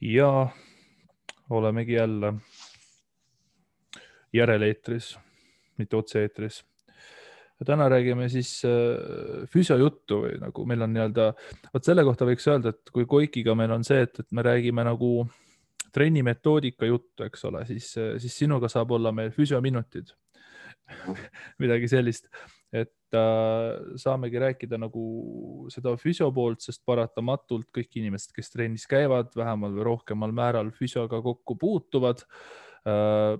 ja olemegi jälle järeleetris, mitte otse-eetris. ja täna räägime siis äh, füsiojuttu või nagu meil on nii-öelda, vot selle kohta võiks öelda, et kui Koikiga meil on see, et, et me räägime nagu trenni metoodika juttu, eks ole, siis, siis sinuga saab olla meil füsiominutid. Midagi sellist, et äh, saamegi rääkida nagu seda füsio poolt, sest paratamatult kõik inimesed, kes trennis käivad, vähemal või rohkemal määral füsioga kokku puutuvad äh,.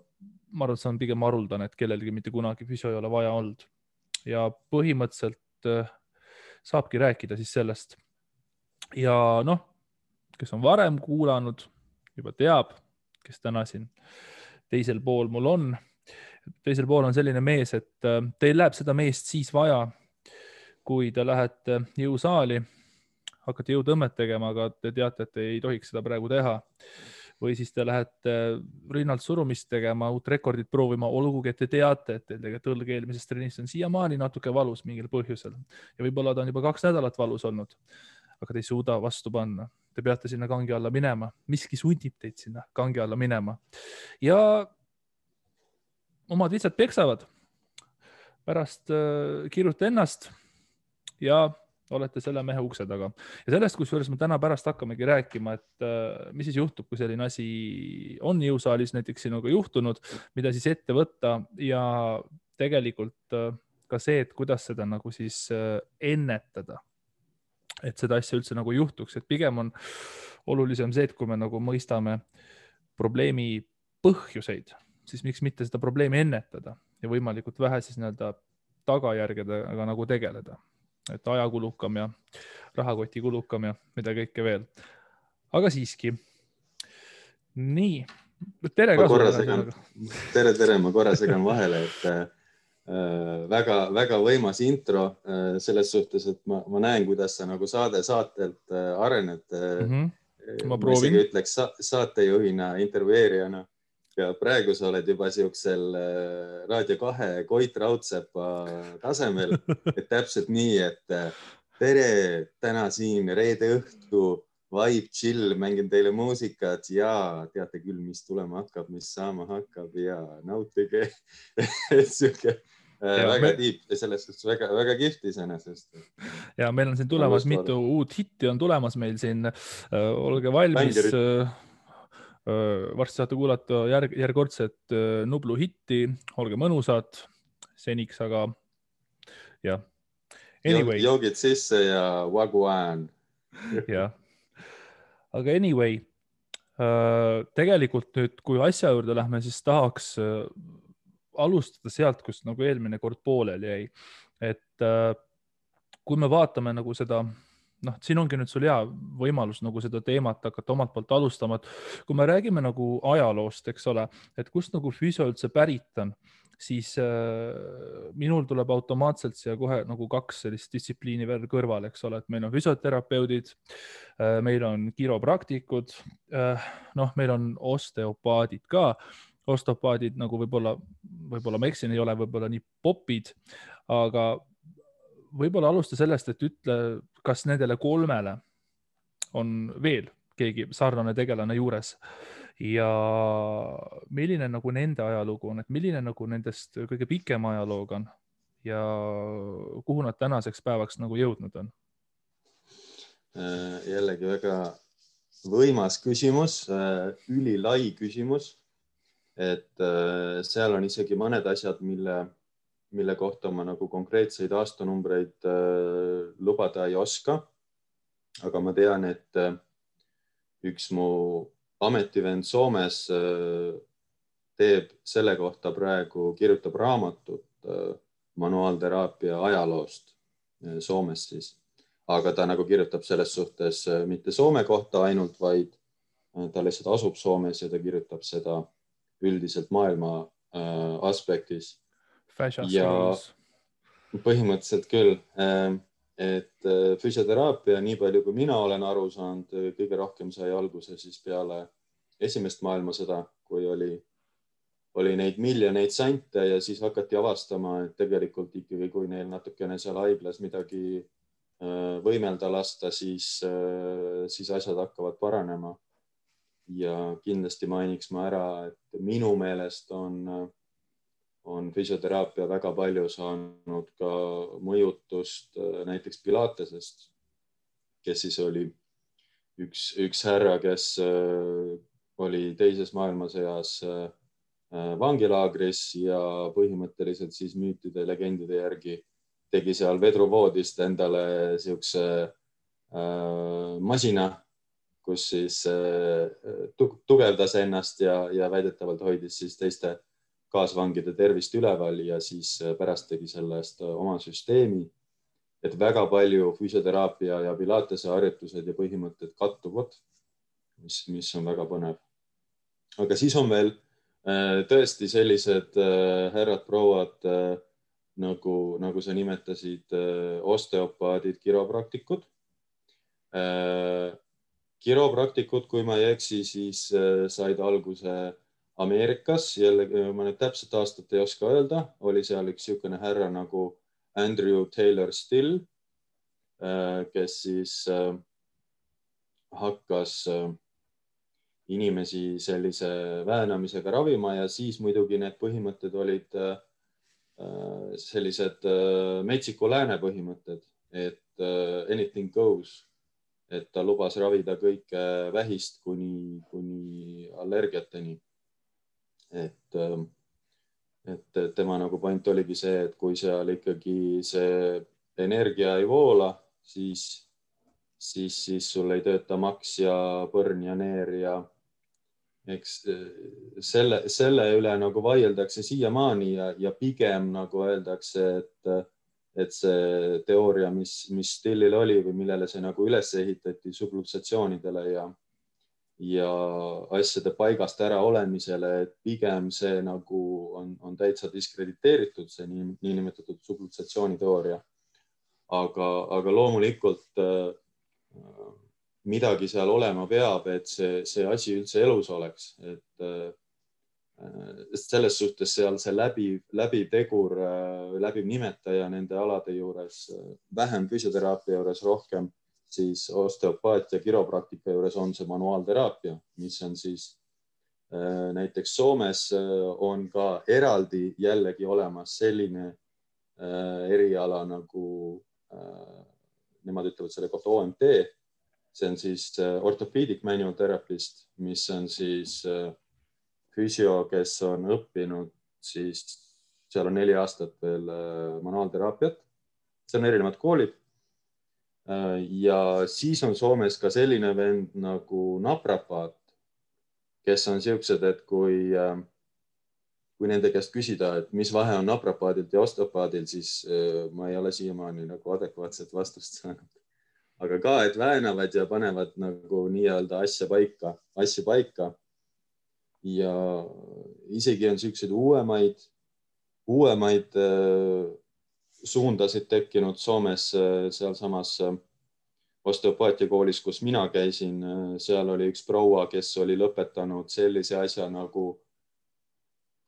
ma arvan, et see on pigem haruldane, et kellelgi mitte kunagi füsio ei ole vaja olnud ja põhimõtteliselt äh, saabki rääkida siis sellest. ja noh, kes on varem kuulanud, juba teab, kes täna siin teisel pool mul on teisel pool on selline mees, et äh, teil läheb seda meest siis vaja, kui te lähete jõusaali, hakkate jõutõmmet tegema, aga te teate, et ei tohiks seda praegu teha. või siis te lähete rinnalt surumist tegema, uut rekordit proovima, olgugi et te teate, et teil tegelikult õlg eelmisest trennist on siiamaani natuke valus mingil põhjusel. Ja võib-olla ta on juba kaks nädalat valus olnud, aga te ei suuda vastu panna. Te peate sinna kangi alla minema, miski sundib teid sinna kangi alla minema. Ja omad lihtsalt peksavad. pärast äh, kirjuta ennast ja olete selle mehe ukse taga ja sellest, kusjuures me täna pärast hakkamegi rääkima, et äh, mis siis juhtub, kui selline asi on jõusaalis näiteks sinuga juhtunud, mida siis ette võtta ja tegelikult äh, ka see, et kuidas seda nagu siis ennetada. et seda asja üldse nagu juhtuks, et pigem on olulisem see, et kui me nagu mõistame probleemi põhjuseid siis miks mitte seda probleemi ennetada ja võimalikult vähe siis nii-öelda tagajärgedega nagu tegeleda. et ajakulukam ja rahakotikulukam ja mida kõike veel. aga siiski. nii, tere ka. korra segan, tere, tere, ma korra segan vahele, et väga-väga äh, võimas intro äh, selles suhtes, et ma, ma näen, kuidas sa nagu saade saatelt äh, arened mm. -hmm. ma proovin. ütleks sa, saatejuhina, intervjueerijana ja praegu sa oled juba siuksel äh, Raadio kahe Koit Raudsepa tasemel, et täpselt nii, et äh, tere, täna siin reede õhtu, vibe chill, mängin teile muusikat ja teate küll, mis tulema hakkab, mis saama hakkab ja nautige sihuke äh, ja, väga me... tiip selles suhtes väga-väga kihvt iseenesest. ja meil on siin tulemas mitu uut hitti on tulemas meil siin. olge valmis varsti saate kuulata järg, järjekordset Nublu hitti, olge mõnusad seniks, aga jah. Anyway. joogid sisse ja wagwan. jah, aga anyway, tegelikult nüüd, kui asja juurde lähme, siis tahaks alustada sealt, kus nagu eelmine kord pooleli jäi. et kui me vaatame nagu seda noh, siin ongi nüüd sul hea võimalus nagu seda teemat hakata omalt poolt alustama, et kui me räägime nagu ajaloost, eks ole, et kust nagu füsio üldse pärit on, siis äh, minul tuleb automaatselt siia kohe nagu kaks sellist distsipliini veel kõrvale, eks ole, et meil on füsioterapeudid äh,, meil on kiropraktikud äh,, noh, meil on osteopaadid ka. Osteopaadid nagu võib-olla, võib-olla ma eksin, ei ole võib-olla nii popid, aga võib-olla alusta sellest, et ütle, kas nendele kolmele on veel keegi sarnane tegelane juures ja milline nagu nende ajalugu on, et milline nagu nendest kõige pikem ajalooga on ja kuhu nad tänaseks päevaks nagu jõudnud on? Äh, jällegi väga võimas küsimus, äh, ülilai küsimus. et äh, seal on isegi mõned asjad, mille mille kohta ma nagu konkreetseid aastanumbreid äh, lubada ei oska. aga ma tean, et äh, üks mu ametivend Soomes äh, teeb selle kohta praegu, kirjutab raamatut äh, manuaalteraapia ajaloost äh, Soomes siis, aga ta nagu kirjutab selles suhtes äh, mitte Soome kohta ainult, vaid ta lihtsalt asub Soomes ja ta kirjutab seda üldiselt maailma äh, aspektis ja põhimõtteliselt küll, ähm, et äh, füsioteraapia, nii palju kui mina olen aru saanud, äh, kõige rohkem sai alguse siis peale esimest maailmasõda, kui oli, oli neid miljoneid sante ja siis hakati avastama, et tegelikult ikkagi, kui neil natukene seal haiglas midagi äh, võimelda lasta, siis, siis asjad hakkavad paranema. ja kindlasti mainiks ma ära, et minu meelest on, on füsioteraapia väga palju saanud ka mõjutust näiteks Pilatesest, kes siis oli üks, üks härra, kes oli teises maailmasõjas vangilaagris ja põhimõtteliselt siis müütide, legendide järgi tegi seal vedruvoodist endale siukse äh, masina, kus siis äh, tugevdas ennast ja, ja väidetavalt hoidis siis teiste kaasvangide tervist üleval ja siis äh, pärast tegi sellest äh, oma süsteemi. et väga palju füsioteraapia ja pilatese harjutused ja põhimõtted kattuvad, mis, mis on väga põnev. aga siis on veel äh, tõesti sellised härrad-prouad nagu, nagu sa nimetasid, osteopaadid, kiropraktikud. Kiropraktikud, kui ma ei eksi, siis said alguse Ameerikas, jällegi ma nüüd täpset aastat ei oska öelda, oli seal üks niisugune härra nagu Andrew Taylor Still, kes siis hakkas inimesi sellise väänamisega ravima ja siis muidugi need põhimõtted olid äh, Äh, sellised äh, metsiku lääne põhimõtted, et äh, anything goes, et ta lubas ravida kõike vähist kuni, kuni allergiateni. Et, et tema nagu point oligi see, et kui seal ikkagi see energia ei voola, siis, siis, siis sul ei tööta maks ja põrn ja neer ja eks eh, selle, selle üle nagu vaieldakse siiamaani ja, ja pigem nagu öeldakse, et, et see teooria, mis, mis Stillil oli või millele see nagu üles ehitati sublutsatsioonidele ja, ja asjade paigast ära olemisele, et pigem see nagu on, on täitsa diskrediteeritud, see nii, niinimetatud sublutsatsiooniteooria. aga, aga loomulikult äh, midagi seal olema peab, et see, see asi üldse elus oleks, et äh, selles suhtes seal see läbiv, läbiv tegur, äh, läbiv nimetaja nende alade juures, äh, vähem füsioteraapia juures, rohkem siis osteopaatia, kiropraktika juures on see manuaalteraapia, mis on siis näiteks Soomes on ka eraldi jällegi olemas selline eriala nagu, nemad ütlevad selle kohta OMT see on siis äh, orthopedic manual therapist, mis on siis äh, füsio, kes on õppinud siis, seal on neli aastat veel äh, manuaalteraapiat. seal on erinevad koolid. Ja siis on Soomes ka selline vend nagu naprapaat, kes on siuksed, et kui, kui nende käest küsida, et mis vahe on naprapaadilt ja osteopaadil, siis ma ei ole siiamaani nagu adekvaatset vastust saanud aga ka, et väänavad ja panevad nagu nii-öelda asja paika, asju paika. ja isegi on siukseid uuemaid, uuemaid äh, suundasid tekkinud Soomes äh, sealsamas äh, osteopaatia koolis, kus mina käisin, seal oli üks proua, kes oli lõpetanud sellise asja nagu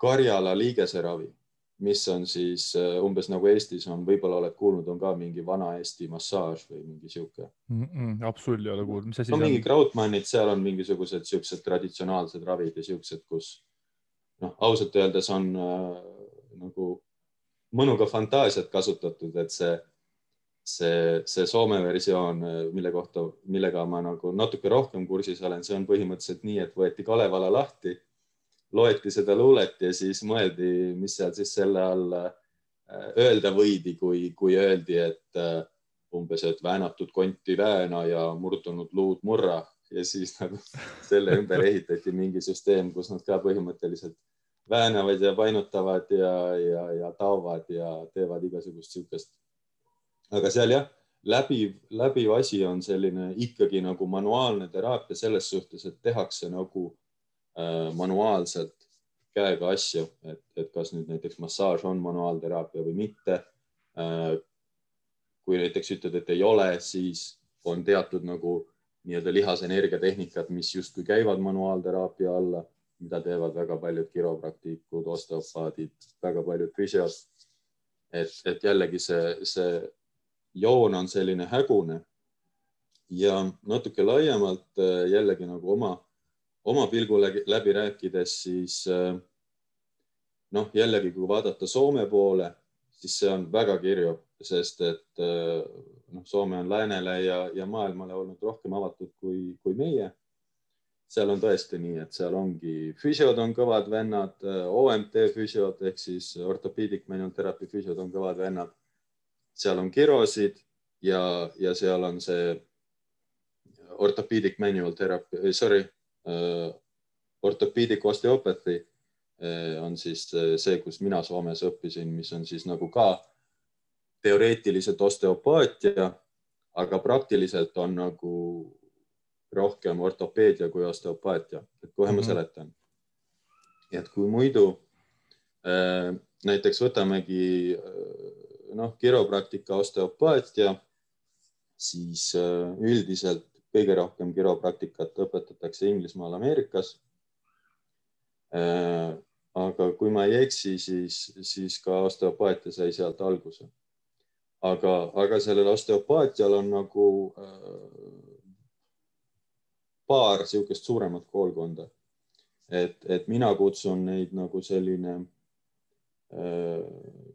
Karjala liigeseravi mis on siis äh, umbes nagu Eestis on, võib-olla oled kuulnud, on ka mingi Vana-Eesti massaaž või mingi sihuke mm. -mm, absoluutselt ei ole kuulnud, mis asi no, see on? mingi Krautmannid, seal on mingisugused siuksed traditsionaalsed ravid ja siuksed, kus noh, ausalt öeldes on äh, nagu mõnuga fantaasiat kasutatud, et see, see, see Soome versioon, mille kohta, millega ma nagu natuke rohkem kursis olen, see on põhimõtteliselt nii, et võeti Kalevala lahti loeti seda luulet ja siis mõeldi, mis seal siis selle all äh, öelda võidi, kui, kui öeldi, et äh, umbes, et väänatud konti vääna ja murdunud luud murra. Ja siis nagu selle ümber ehitati mingi süsteem, kus nad ka põhimõtteliselt väänavad ja painutavad ja, ja, ja taovad ja teevad igasugust siukest. aga seal jah, läbiv, läbiv asi on selline ikkagi nagu manuaalne teraapia selles suhtes, et tehakse nagu Äh, manuaalselt käega asju, et, et kas nüüd näiteks massaaž on manuaalteraapia või mitte. Äh, kui näiteks ütled, et ei ole, siis on teatud nagu nii-öelda lihasenergia tehnikad, mis justkui käivad manuaalteraapia alla, mida teevad väga paljud kiropraktikud, osteopaadid, väga paljud füsiod. et, et jällegi see, see joon on selline hägune ja natuke laiemalt äh, jällegi nagu oma oma pilgu läbi rääkides, siis noh, jällegi, kui vaadata Soome poole, siis see on väga kirju, sest et noh, Soome on läänele ja, ja maailmale olnud rohkem avatud kui, kui meie. Seal on tõesti nii, et seal ongi füsiod on kõvad vennad, OMT füsiod ehk siis orthopedic manual therapy füsiod on kõvad vennad. seal on kirosid ja, ja seal on see orthopedic manual therapy, sorry uh,, orthopedic osteopathy uh, on siis see, kus mina Soomes õppisin, mis on siis nagu ka teoreetiliselt osteopaatia, aga praktiliselt on nagu rohkem ortopeedia kui osteopaatia, et kohe mm -hmm. ma mhm. seletan. et kui muidu äh, näiteks võtamegi äh, noh, kiropraktika osteopaatia, siis äh, üldiselt kõige rohkem kiropraktikat õpetatakse Inglismaal, Ameerikas. aga kui ma ei eksi, siis, siis ka osteopaatia sai sealt alguse aga, aga sellel osteopaatial on nagu paar niisugust suuremat koolkonda. et, et mina kutsun neid nagu selline äh,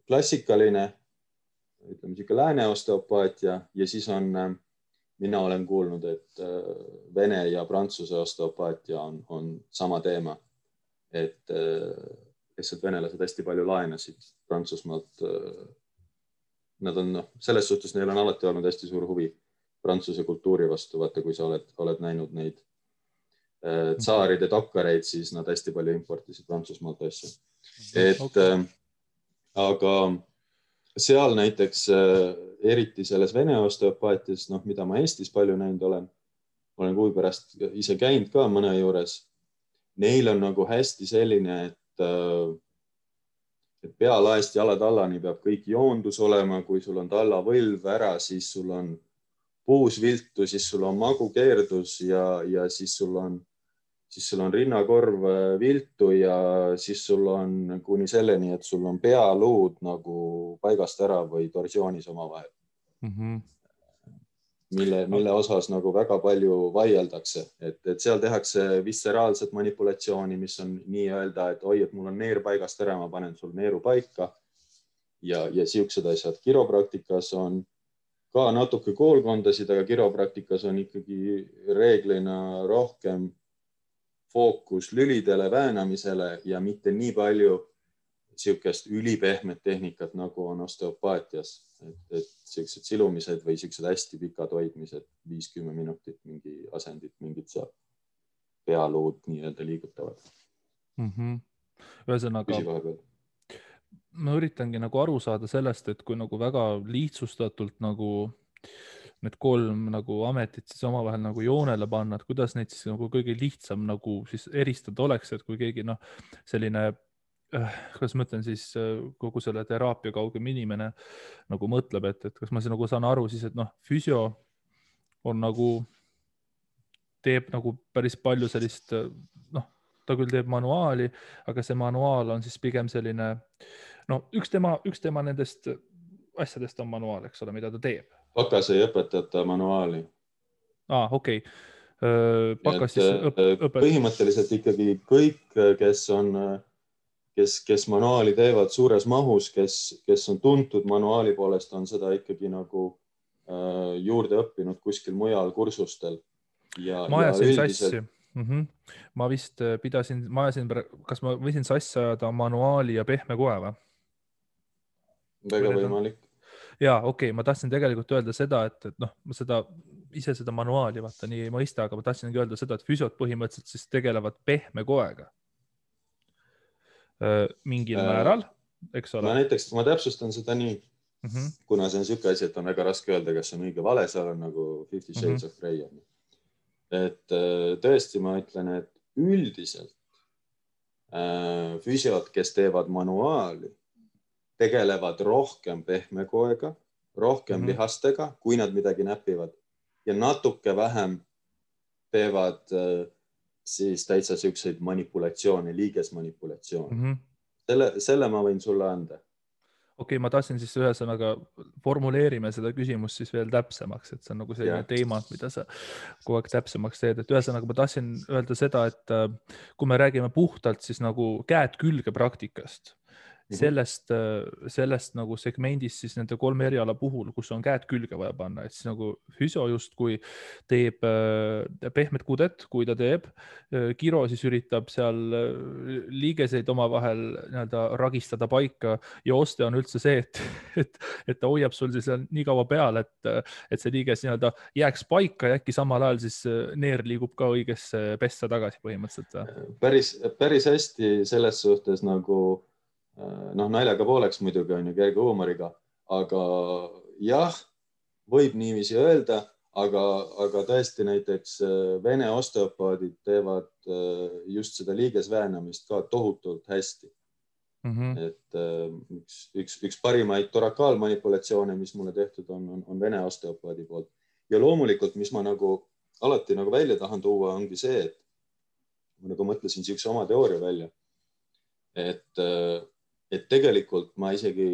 klassikaline, ütleme niisugune lääne osteopaatia ja siis on äh,, mina olen kuulnud, et äh, Vene ja Prantsuse osteopaatia on, on sama teema. et lihtsalt venelased hästi palju laenasid Prantsusmaalt nad on noh, selles suhtes neil on alati olnud hästi suur huvi prantsuse kultuuri vastu, vaata, kui sa oled, oled näinud neid tsaaride dokkareid, siis nad hästi palju importisid Prantsusmaalt asju. et okay. äh, aga seal näiteks äh, eriti selles vene osteopaatias, noh, mida ma Eestis palju näinud olen, olen huvi pärast ise käinud ka mõne juures. Neil on nagu hästi selline, et äh, et pealaest jalatallani peab kõik joondus olema, kui sul on tallavõlv ära, siis sul on puusviltu, siis sul on magukeerdus ja, ja siis sul on, siis sul on rinnakorv äh, viltu ja siis sul on kuni selleni, et sul on pealuud nagu paigast ära või torsioonis omavahel mm. -hmm mille, mille osas nagu väga palju vaieldakse, et, et seal tehakse visceraalset manipulatsiooni, mis on nii-öelda, et oi, et mul on neer paigast ära, ma panen sul neeru paika. ja, ja siuksed asjad. kiropraktikas on ka natuke koolkondasid, aga kiropraktikas on ikkagi reeglina rohkem fookus lülidele, väänamisele ja mitte nii palju niisugust ülipehmet tehnikat, nagu on osteopaatias, et, et siuksed silumised või siuksed hästi pikad hoidmised, viis-kümme minutit mingi asendit, mingit seal pealuud nii-öelda liigutavad mm. -hmm. ühesõnaga, ma üritangi nagu aru saada sellest, et kui nagu väga lihtsustatult nagu need kolm nagu ametit siis omavahel nagu joonele panna, et kuidas neid siis nagu kõige lihtsam nagu siis eristada oleks, et kui keegi noh, selline Äh, kuidas ma ütlen siis äh, kogu selle teraapia kaugem inimene nagu mõtleb, et, et kas ma nagu saan aru siis, et noh, füsio on nagu, teeb nagu päris palju sellist noh, ta küll teeb manuaali, aga see manuaal on siis pigem selline no üks tema, üks tema nendest asjadest on manuaal, eks ole, mida ta teeb. Pakas ei õpetata manuaali. aa ah,, okei okay. Pakas siis õp-, õpet-. põhimõtteliselt ikkagi kõik, kes on kes, kes manuaali teevad suures mahus, kes, kes on tuntud manuaali poolest, on seda ikkagi nagu juurde õppinud kuskil mujal kursustel. ma ajasin üldiselt... mm. -hmm. ma vist äh, pidasin, ma ajasin, kas ma võisin sassi ajada manuaali ja pehme koe või? väga võimalik. ja okei okay,, ma tahtsin tegelikult öelda seda, et, et noh, ma seda ise seda manuaali vaata nii ei mõista, aga ma tahtsingi öelda seda, et füsiod põhimõtteliselt siis tegelevad pehme koega Äh, mingil määral, eks ole. ma näiteks, ma täpsustan seda nii mm, -hmm. kuna see on niisugune asi, et on väga raske öelda, kas on õige vale, seal on nagu Fifty Shades mm -hmm. of Grey on ju. Et äh, tõesti, ma ütlen, et üldiselt äh, füsiod, kes teevad manuaali, tegelevad rohkem pehme koega, rohkem mm -hmm. lihastega, kui nad midagi näpivad ja natuke vähem teevad äh, siis täitsa siukseid manipulatsioone, liigesmanipulatsioone mm. -hmm. selle, selle ma võin sulle anda. Okei okay,, ma tahtsin siis ühesõnaga formuleerime seda küsimust siis veel täpsemaks, et see on nagu selline yeah. teema, mida sa kogu aeg täpsemaks teed, et ühesõnaga ma tahtsin öelda seda, et äh, kui me räägime puhtalt siis nagu käed külge praktikast. Sellest, äh, sellest nagu segmendist siis nende kolme eriala puhul, kus on käed külge vaja panna, et siis nagu füsio justkui teeb äh, pehmet kudet, kui ta teeb. Äh, Kiro siis üritab seal liigeseid omavahel nii-öelda ragistada paika ja oste on üldse see, et, et, et ta hoiab sul siis nii kaua peal, et, et see liiges nii-öelda jääks paika ja äkki samal ajal siis neer liigub ka õigesse pessa tagasi põhimõtteliselt. päris, päris hästi selles suhtes nagu noh, naljaga pooleks muidugi on ju kerge huumoriga, aga jah, võib niiviisi öelda, aga, aga tõesti näiteks äh, Vene osteopaadid teevad äh, just seda liigesväänamist ka tohutult hästi mm. -hmm. et üks, üks, üks parimaid torakaalmanipulatsioone, mis mulle tehtud on, on, on Vene osteopaadi poolt ja loomulikult, mis ma nagu alati nagu välja tahan tuua, ongi see, et ma nagu mõtlesin niisuguse oma teooria välja, et et tegelikult ma isegi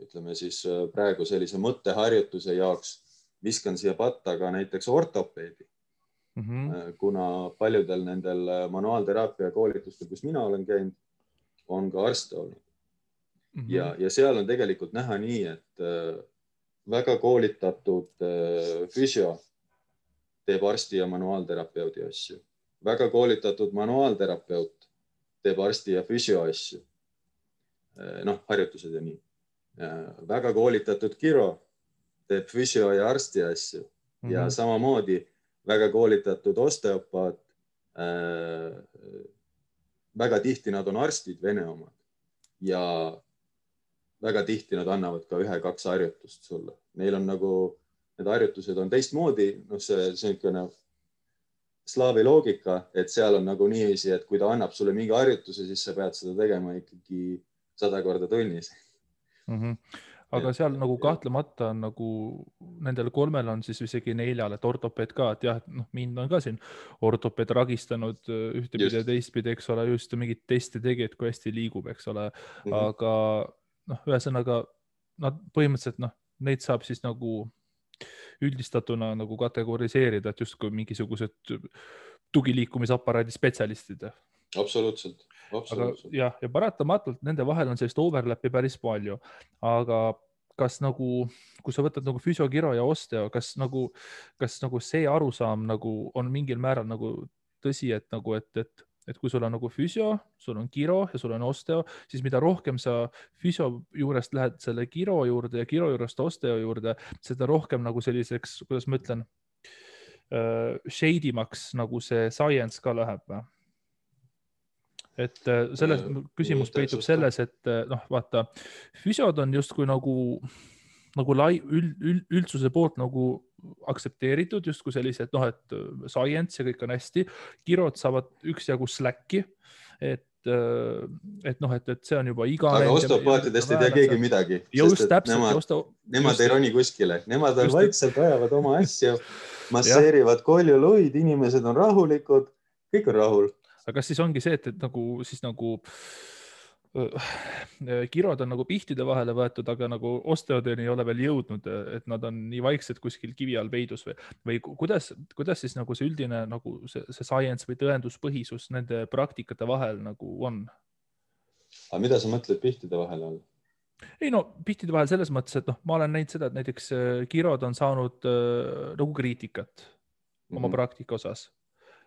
ütleme siis äh, praegu sellise mõtteharjutuse jaoks viskan siia patta ka näiteks ortopeedi mm. -hmm. kuna paljudel nendel äh, manuaalteraapia koolitustel, kus mina olen käinud, on ka arste olnud mm. -hmm. ja, ja seal on tegelikult näha nii, et väga koolitatud füsio teeb arsti ja manuaalterapeudi asju, väga koolitatud manuaalterapeut teeb arsti ja füsio asju noh, harjutused ja nii. väga koolitatud kiro teeb füsio ja arsti asju mm -hmm. ja samamoodi väga koolitatud osteopaat äh,. väga tihti nad on arstid, vene omad ja väga tihti nad annavad ka ühe-kaks harjutust sulle, neil on nagu need harjutused on teistmoodi, noh, see niisugune slaavi loogika, et seal on nagu niiviisi, et kui ta annab sulle mingi harjutuse, siis sa pead seda tegema ikkagi sada korda tunnis mm. -hmm aga seal nagu kahtlemata on nagu nendel kolmel on siis isegi neljal, et ortopeed ka, et jah, et noh, mind on ka siin ortopeed ragistanud äh, ühtepidi ja teistpidi, eks ole, just mingit teste tegi, et kui hästi liigub, eks ole mm, -hmm. aga noh, ühesõnaga nad põhimõtteliselt noh, neid saab siis nagu üldistatuna nagu kategoriseerida, et justkui mingisugused tugiliikumisaparaadi spetsialistid. Absoluutselt aga jah, ja paratamatult nende vahel on sellist overlap'i päris palju, aga kas nagu, kui sa võtad nagu füsiokiro ja osteo, kas nagu, kas nagu see arusaam nagu on mingil määral nagu tõsi, et nagu, et, et, et kui sul on nagu füsio, sul on kiro ja sul on osteo, siis mida rohkem sa füsio juurest lähed selle kiro juurde ja kiro juurest osteo juurde, seda rohkem nagu selliseks, kuidas ma ütlen uh,, shade imaks nagu see science ka läheb või? Et äh, selles äh, küsimus peitub selles, et äh, noh, vaata, füsiod on justkui nagu, nagu lai üld, üld, üldsuse poolt nagu aktsepteeritud justkui sellised noh, et science ja kõik on hästi. kirod saavad üksjagu slack'i, et et noh, et, et see on juba iga. aga osteopaatidest ei tea keegi midagi. just täpselt. Nemad, osto... nemad just... ei roni kuskile, nemad on just... vaikselt, ajavad oma asju, masseerivad koljuluid, inimesed on rahulikud, kõik on rahul aga kas siis ongi see, et, et nagu siis nagu kirod on nagu pihtide vahele võetud, aga nagu osteodeni ei ole veel jõudnud, et nad on nii vaiksed kuskil kivi all peidus või, või kuidas, kuidas siis nagu see üldine nagu see, see science või tõenduspõhisus nende praktikate vahel nagu on? aga mida sa mõtled pihtide vahel all? ei no pihtide vahel selles mõttes, et noh, ma olen näinud seda, et näiteks kirod on saanud äh, nagu kriitikat mm -hmm. oma mhm. praktika osas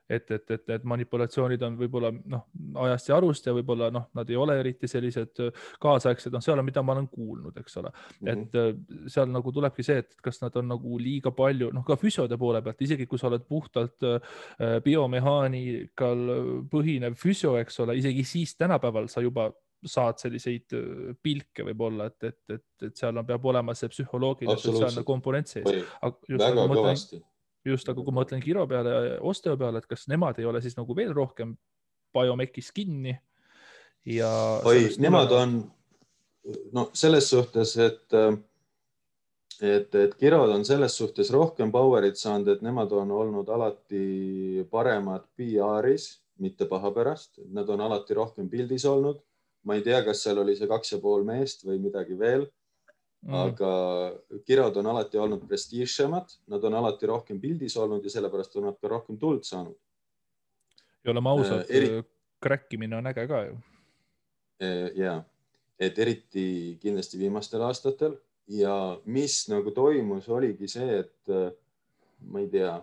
et, et, et need manipulatsioonid on võib-olla noh, ajast ja arust ja võib-olla noh, nad ei ole eriti sellised äh, kaasaegsed, noh, seal on, mida ma olen kuulnud, eks ole mm, -hmm. et äh, seal nagu tulebki see, et kas nad on nagu liiga palju, noh, ka füsiode poole pealt, isegi kui sa oled puhtalt äh, biomehaanikal põhinev füsio, eks ole, isegi siis tänapäeval sa juba saad selliseid pilke võib-olla, et, et, et, et seal on, peab olema see psühholoogiline sotsiaalne komponent sees. väga kõvasti just, aga kui ma mõtlen Kiro peale ja Osteo peale, et kas nemad ei ole siis nagu veel rohkem biomekis kinni? Ja. oi, nemad on no selles suhtes, et, et, et Kirod on selles suhtes rohkem power'it saanud, et nemad on olnud alati paremad PR-is, mitte paha pärast, nad on alati rohkem pildis olnud. Ma ei tea, kas seal oli see kaks ja pool meest või midagi veel Mm. aga kirod on alati olnud prestiižsemad, nad on alati rohkem pildis olnud ja sellepärast on nad ka rohkem tuld saanud. ja oleme ausad Äh, eri- eri..., kräkkimine on äge ka ju. ja et eriti kindlasti viimastel aastatel ja mis nagu toimus, oligi see, et äh, ma ei tea,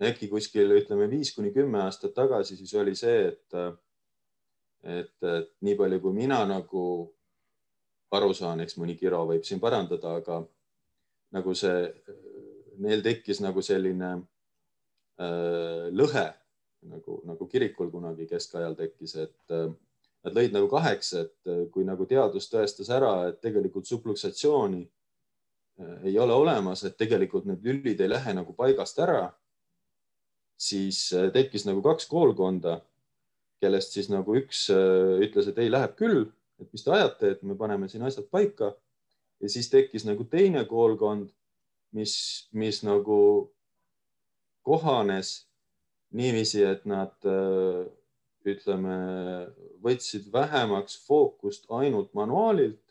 äkki kuskil ütleme viis kuni kümme aastat tagasi, siis oli see, et äh, et, et nii palju, kui mina nagu aru saan, eks mõni kiro võib siin parandada, aga nagu see, neil tekkis nagu selline äh, lõhe nagu, nagu kirikul kunagi keskajal tekkis, et äh, nad lõid nagu kaheks, et äh, kui nagu teadus tõestas ära, et tegelikult subluksatsiooni ei ole olemas, et tegelikult need lülid ei lähe nagu paigast ära, siis tekkis nagu kaks koolkonda, kellest siis nagu üks ütles, et ei, läheb küll, et mis te ajate, et me paneme siin asjad paika. ja siis tekkis nagu teine koolkond, mis, mis nagu kohanes niiviisi, et nad äh, ütleme, võtsid vähemaks fookust ainult manuaalilt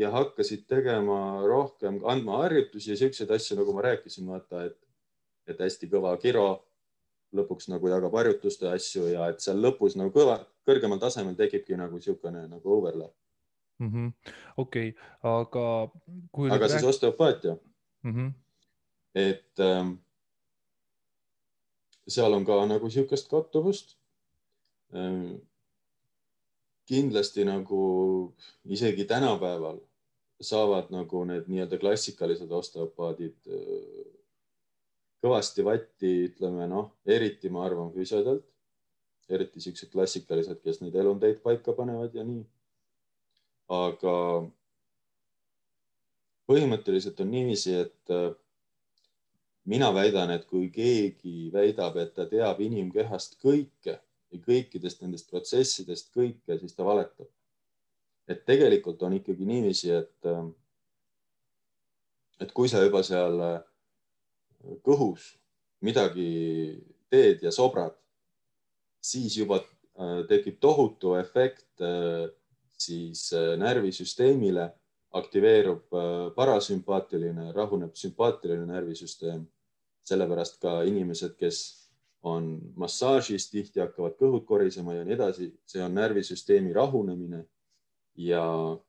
ja hakkasid tegema rohkem, andma harjutusi ja siukseid asju, nagu ma rääkisin, vaata, et, et hästi kõva kiro lõpuks nagu jagab harjutuste asju ja et seal lõpus nagu kõva, kõrgemal tasemel tekibki nagu niisugune nagu overlap, Mhm. okei, aga kui aga siis osteopaatia, mm. -hmm. et ähm, seal on ka nagu niisugust kattuvust ähm,. kindlasti nagu isegi tänapäeval saavad nagu need nii-öelda klassikalised osteopaadid äh, kõvasti vatti, ütleme noh, eriti ma arvan füsiodelt, eriti siuksed klassikalised, kes neid elundeid paika panevad ja nii. aga põhimõtteliselt on niiviisi, et äh, mina väidan, et kui keegi väidab, et ta teab inimkehast kõike ja kõikidest nendest protsessidest kõike, siis ta valetab. et tegelikult on ikkagi niiviisi, et äh, et kui sa juba seal äh, kõhus midagi teed ja sobrad, siis juba äh, tekib tohutu efekt äh, siis äh, närvisüsteemile, aktiveerub äh, parasümpaatiline, rahuneb sümpaatiline närvisüsteem. sellepärast ka inimesed, kes on massaažis, tihti hakkavad kõhud korisema ja nii edasi, see on närvisüsteemi rahunemine. ja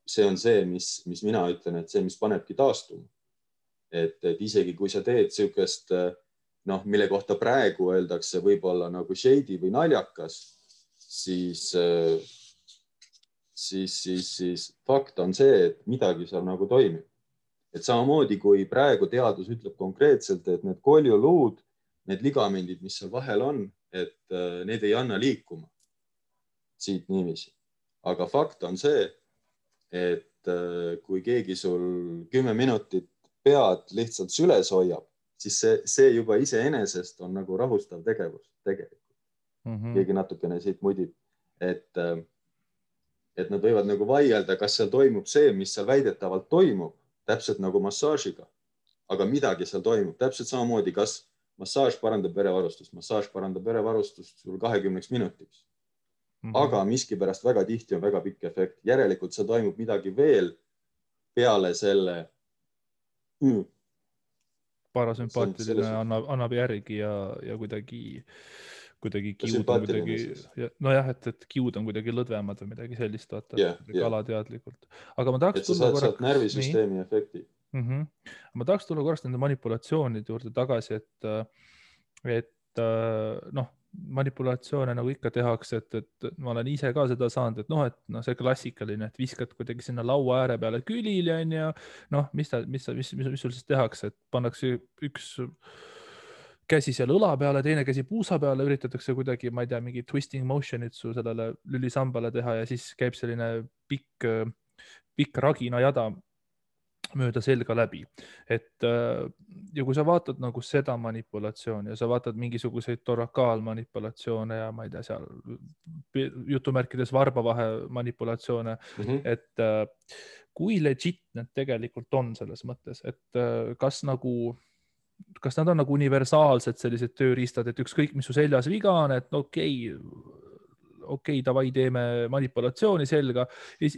see on see, mis, mis mina ütlen, et see, mis panebki taastuma et, et isegi kui sa teed niisugust noh, mille kohta praegu öeldakse võib-olla nagu shady või naljakas, siis, siis, siis, siis fakt on see, et midagi seal nagu toimib. et samamoodi kui praegu teadus ütleb konkreetselt, et need koljuluud, need ligamendid, mis seal vahel on, et äh, need ei anna liikuma siit niiviisi. aga fakt on see, et äh, kui keegi sul kümme minutit pead lihtsalt süles hoiab, siis see, see juba iseenesest on nagu rahustav tegevus tegelikult. Mm -hmm. keegi natukene siit mudib, et, et nad võivad nagu vaielda, kas seal toimub see, mis seal väidetavalt toimub, täpselt nagu massaažiga. aga midagi seal toimub täpselt samamoodi, kas massaaž parandab verevarustust, massaaž parandab verevarustust sul kahekümneks minutiks, Mhm. aga miskipärast väga tihti on väga pikk efekt, järelikult seal toimub midagi veel peale selle mm, parasümpaatiline annab, annab järgi ja, ja kuidagi, kuidagi kiud on kuidagi nojah, et, et kiud on kuidagi lõdvemad või midagi sellist, vaata kuidagi jah. alateadlikult. aga ma et tahaks sa tulla saad sealt korraks, närvisüsteemi efekti. mm -hmm. ma tahaks tulla korraks nende manipulatsioonide juurde tagasi, et, et noh, manipulatsioone nagu ikka tehakse, et, et ma olen ise ka seda saanud, et noh, et noh, see klassikaline, et viskad kuidagi sinna laua ääre peale külili onju, noh, mis ta, mis, mis, mis, mis sul siis tehakse, et pannakse üks käsi seal õla peale, teine käsi puusa peale, üritatakse kuidagi, ma ei tea, mingi twisting motion'it su sellele lülisambale teha ja siis käib selline pikk, pikk raginajada mööda selga läbi. et äh, ja kui sa vaatad nagu seda manipulatsiooni ja sa vaatad mingisuguseid torakaalmanipulatsioone ja ma ei tea, seal jutumärkides varbavahe manipulatsioone, Mhm. et äh, kui legit need tegelikult on selles mõttes, et äh, kas nagu, kas nad on nagu universaalsed sellised tööriistad, et ükskõik, mis su seljas viga on, et okei okay,, okei okay,, davai, teeme manipulatsiooni selga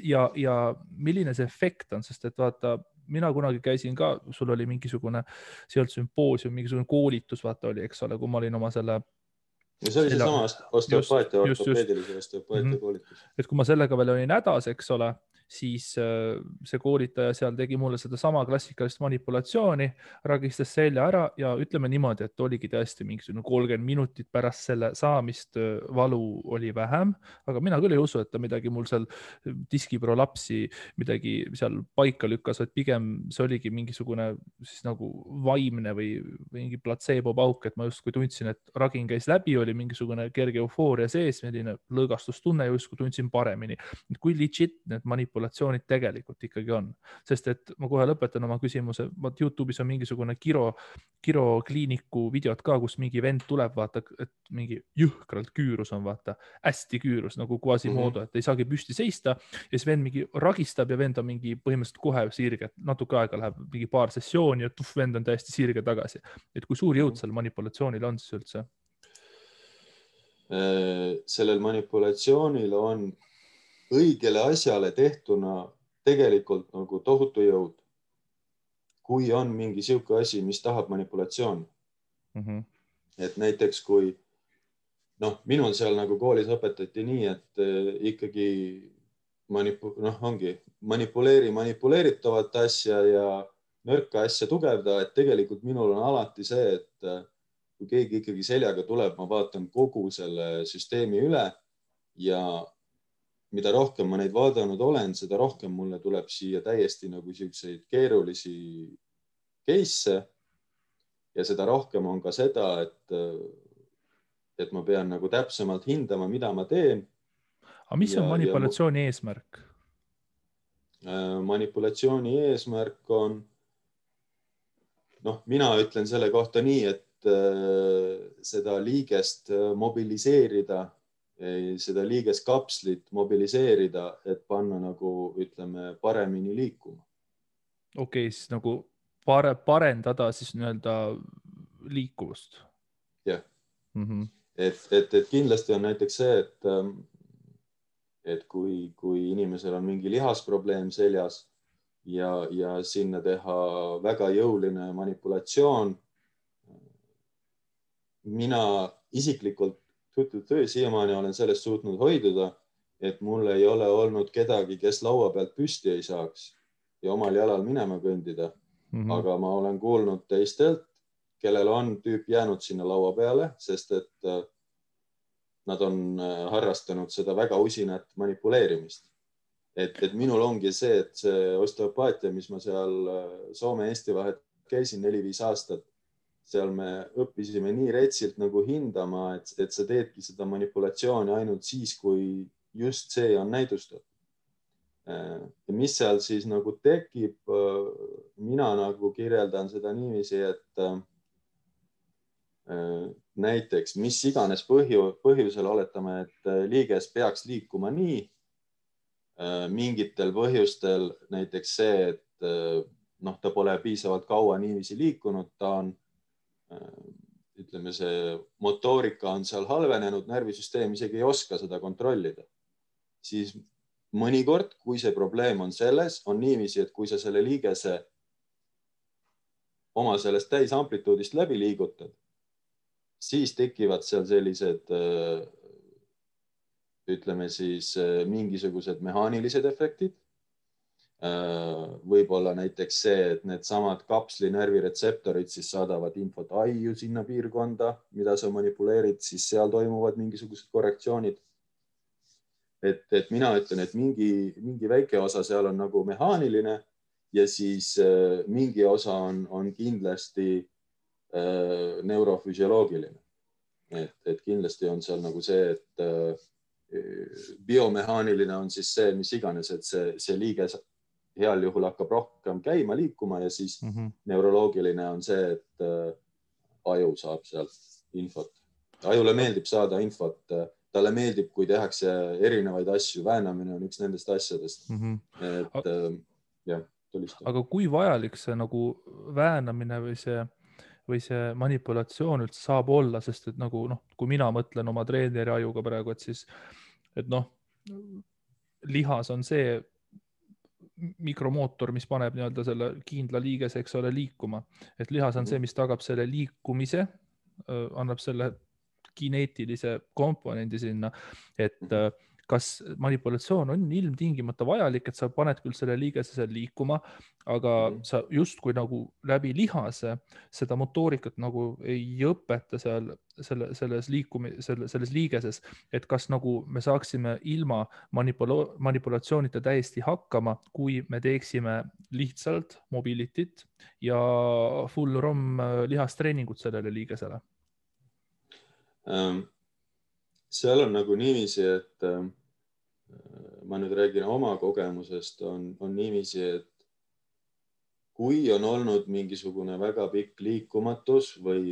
ja, ja milline see efekt on, sest et vaata, mina kunagi käisin ka, sul oli mingisugune, see ei olnud sümpoosium, mingisugune koolitus, vaata oli, eks ole, kui ma olin oma selle no see oli seesama osteopaatia, ortopeedilise osteopaatia mm -hmm. koolitus. et kui ma sellega veel olin hädas, eks ole siis äh, see koolitaja seal tegi mulle sedasama klassikalist manipulatsiooni, ragistas selja ära ja ütleme niimoodi, et oligi tõesti mingisugune kolmkümmend minutit pärast selle saamist äh, valu oli vähem, aga mina küll ei usu, et ta midagi mul seal diskiprolapsi midagi seal paika lükkas, vaid pigem see oligi mingisugune siis nagu vaimne või mingi platseebopauk, et ma justkui tundsin, et ragin käis läbi, oli mingisugune kerge eufooria sees, selline lõõgastustunne justkui tundsin paremini. kui legit need manipulatsioonid manipulatsioonid tegelikult ikkagi on, sest et ma kohe lõpetan oma küsimuse, vot Youtube'is on mingisugune Kiro, Kiro kliiniku videod ka, kus mingi vend tuleb, vaata, et mingi jõhkralt küürus on, vaata, hästi küürus nagu Quasimodo mm, -hmm. et ei saagi püsti seista ja siis vend mingi ragistab ja vend on mingi põhimõtteliselt kohe sirge, natuke aega läheb, mingi paar sessiooni ja tuff, vend on täiesti sirge tagasi. et kui suur jõud mhm. sellel manipulatsioonil on siis üldse? Äh, sellel manipulatsioonil on õigele asjale tehtuna tegelikult nagu tohutu jõud. kui on mingi sihuke asi, mis tahab manipulatsiooni mm. -hmm. et näiteks kui noh, minul seal nagu koolis õpetati nii, et äh, ikkagi manipu-, noh, ongi manipuleeri manipuleeritavat asja ja nõrka asja tugevda, et tegelikult minul on alati see, et äh, kui keegi ikkagi seljaga tuleb, ma vaatan kogu selle süsteemi üle ja mida rohkem ma neid vaadanud olen, seda rohkem mulle tuleb siia täiesti nagu siukseid keerulisi case'e. ja seda rohkem on ka seda, et, et ma pean nagu täpsemalt hindama, mida ma teen. aga mis ja, on manipulatsiooni ja, eesmärk? Äh, manipulatsiooni eesmärk on, noh, mina ütlen selle kohta nii, et äh, seda liigest mobiliseerida seda liigeskapslit mobiliseerida, et panna nagu ütleme paremini liikuma. okei okay,, siis nagu pare-, parendada siis nii-öelda liikuvust. jah mm -hmm., et, et, et kindlasti on näiteks see, et, ähm, et kui, kui inimesel on mingi lihasprobleem seljas ja, ja sinna teha väga jõuline manipulatsioon. mina isiklikult tõi-tõi, siiamaani olen sellest suutnud hoiduda, et mul ei ole olnud kedagi, kes laua pealt püsti ei saaks ja omal jalal minema kõndida mm. -hmm. aga ma olen kuulnud teistelt, kellel on tüüp jäänud sinna laua peale, sest et äh, nad on äh, harrastanud seda väga usinat manipuleerimist. et, et minul ongi see, et see osteopaatia, mis ma seal äh, Soome-Eesti vahet käisin neli-viis aastat seal me õppisime nii retsilt nagu hindama, et, et sa teedki seda manipulatsiooni ainult siis, kui just see on näidustatud. ja mis seal siis nagu tekib, mina nagu kirjeldan seda niiviisi, et näiteks mis iganes põhju, põhjusel oletame, et liiges peaks liikuma nii. mingitel põhjustel, näiteks see, et noh, ta pole piisavalt kaua niiviisi liikunud, ta on Äh, ütleme, see motoorika on seal halvenenud, närvisüsteem isegi ei oska seda kontrollida, siis mõnikord, kui see probleem on selles, on niiviisi, et kui sa selle liigese oma sellest täisamplituudist läbi liigutad, siis tekivad seal sellised äh, ütleme siis äh, mingisugused mehaanilised efektid Äh, võib-olla näiteks see, et needsamad kapslinärvi retseptorid siis saadavad infot aiu sinna piirkonda, mida sa manipuleerid, siis seal toimuvad mingisugused korrektsioonid. et, et mina ütlen, et mingi, mingi väike osa seal on nagu mehaaniline ja siis äh, mingi osa on, on kindlasti äh, neurofüsioloogiline. et, et kindlasti on seal nagu see, et äh, biomehaaniline on siis see, mis iganes, et see, see liige heal juhul hakkab rohkem käima, liikuma ja siis mm -hmm. neuroloogiline on see, et äh, aju saab sealt infot. ajule meeldib saada infot, talle meeldib, kui tehakse erinevaid asju, väänamine on üks nendest asjadest mm. -hmm. et äh, jah, tulistab. aga kui vajalik see nagu väänamine või see või see manipulatsioon üldse saab olla, sest et nagu noh, kui mina mõtlen oma treeneri ajuga praegu, et siis et noh, lihas on see mikromootor, mis paneb nii-öelda selle kindla liigese, eks ole, liikuma, et lihas on see, mis tagab selle liikumise, annab selle kineetilise komponendi sinna, et mm -hmm kas manipulatsioon on ilmtingimata vajalik, et sa paned küll selle liigese seal liikuma, aga -hmm. sa justkui nagu läbi lihase seda motoorikat nagu ei õpeta seal selle, selles liikumi-, selle, selles liigeses, et kas nagu me saaksime ilma manipula-, manipulatsioonita täiesti hakkama, kui me teeksime lihtsalt mobility't ja full ROM lihastreeningut sellele liigesele um seal on nagu niiviisi, et äh, ma nüüd räägin oma kogemusest, on, on niiviisi, et kui on olnud mingisugune väga pikk liikumatus või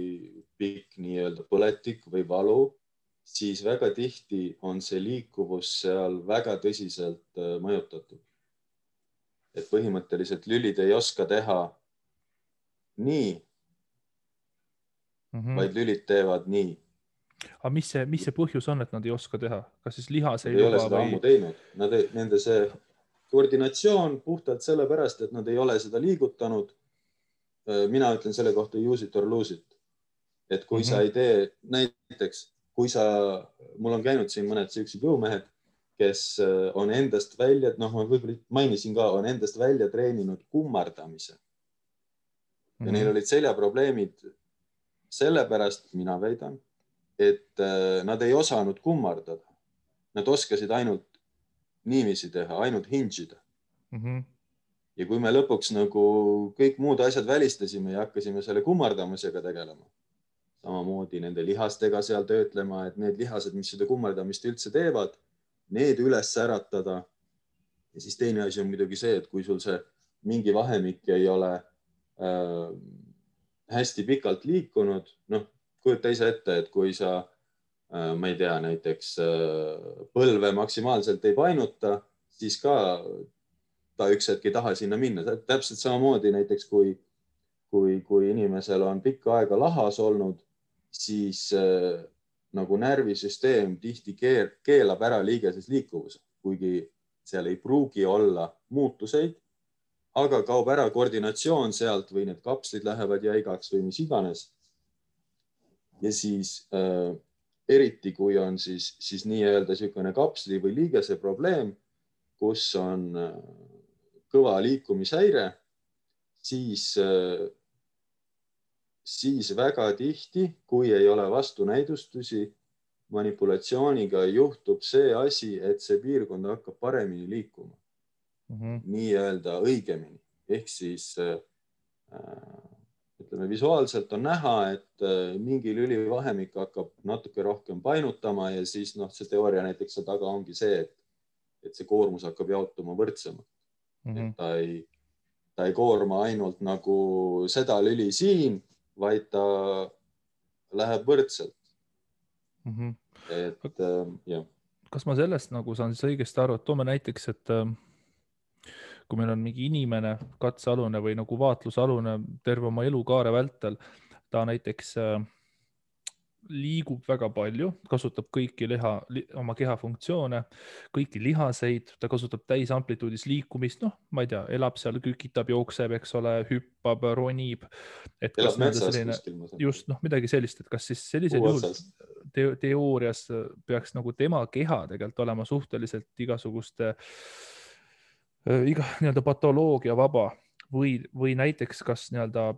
pikk nii-öelda põletik või valu, siis väga tihti on see liikuvus seal väga tõsiselt äh, mõjutatud. et põhimõtteliselt lülid ei oska teha nii mm, -hmm. vaid lülid teevad nii aga mis see, mis see põhjus on, et nad ei oska teha, kas siis lihas ei, ei ole seda või... ammu teinud, nad, nende see koordinatsioon puhtalt sellepärast, et nad ei ole seda liigutanud. Äh, mina ütlen selle kohta use it or lose it. et kui mm -hmm. sa mhm. ei tee, näiteks kui sa, mul on käinud siin mõned siuksed jõumehed, kes äh, on endast välja, noh, ma võib-olla mainisin ka, on endast välja treeninud kummardamise. ja mm -hmm. neil olid seljaprobleemid sellepärast, mina väidan et äh, nad ei osanud kummardada. Nad oskasid ainult niiviisi teha, ainult hinge ida mm. -hmm. ja kui me lõpuks nagu kõik muud asjad välistasime ja hakkasime selle kummardamisega tegelema, samamoodi nende lihastega seal töötlema, et need lihased, mis seda kummardamist üldse teevad, need üles äratada. ja siis teine asi on muidugi see, et kui sul see mingi vahemik ei ole äh, hästi pikalt liikunud, noh, kujuta ise ette, et kui sa, äh, ma ei tea, näiteks äh, põlve maksimaalselt ei painuta, siis ka ta üks hetk ei taha sinna minna. täpselt samamoodi näiteks kui, kui, kui inimesel on pikka aega lahas olnud, siis äh, nagu närvisüsteem tihti keelab ära liigeses liikuvuse, kuigi seal ei pruugi olla muutuseid, aga kaob ära koordinatsioon sealt või need kapslid lähevad jäigaks või mis iganes ja siis äh, eriti, kui on siis, siis nii-öelda niisugune kapsli või liigese probleem, kus on äh, kõva liikumishäire, siis äh,, siis väga tihti, kui ei ole vastunäidustusi, manipulatsiooniga juhtub see asi, et see piirkond hakkab paremini liikuma mm -hmm. nii-öelda õigemini ehk siis äh, ütleme visuaalselt on näha, et äh, mingi lülivahemik hakkab natuke rohkem painutama ja siis noh, see teooria näiteks seal taga ongi see, et, et see koormus hakkab jaotuma võrdsemalt mm. -hmm. et ta ei, ta ei koorma ainult nagu seda lüli siin, vaid ta läheb võrdselt mm. -hmm. et äh, jah. kas ma sellest nagu saan siis õigesti aru, et toome näiteks, et äh kui meil on mingi inimene katsealune või nagu vaatlusalune terve oma elukaare vältel, ta näiteks äh, liigub väga palju, kasutab kõiki liha li,, oma keha funktsioone, kõiki lihaseid, ta kasutab täisamplituudis liikumist, noh, ma ei tea, elab seal, kükitab, jookseb, eks ole, hüppab, ronib. elab metsas selline, kuskil. just noh, midagi sellist, et kas siis sellisel juhul te, teoorias peaks nagu tema keha tegelikult olema suhteliselt igasuguste Äh, iga nii-öelda patoloogia vaba või, või näiteks, kas nii-öelda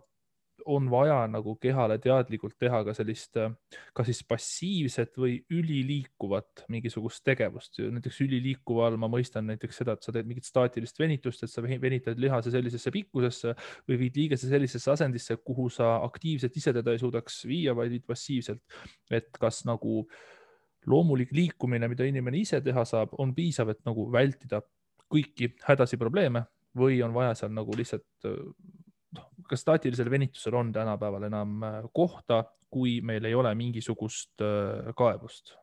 on vaja nagu kehale teadlikult teha ka sellist, äh, kas siis passiivset või üliliikuvat mingisugust tegevust. näiteks üliliikuva all ma mõistan näiteks seda, et sa teed mingit staatilist venitust, et sa venitad lihase sellisesse pikkusesse või viid liigese sellisesse asendisse, kuhu sa aktiivselt ise teda ei suudaks viia, vaid viid passiivselt. et kas nagu loomulik liikumine, mida inimene ise teha saab, on piisav, et nagu vältida kõiki hädasi probleeme või on vaja seal nagu lihtsalt, noh, kas staatilisel venitusel on tänapäeval enam äh, kohta, kui meil ei ole mingisugust äh, kaebust?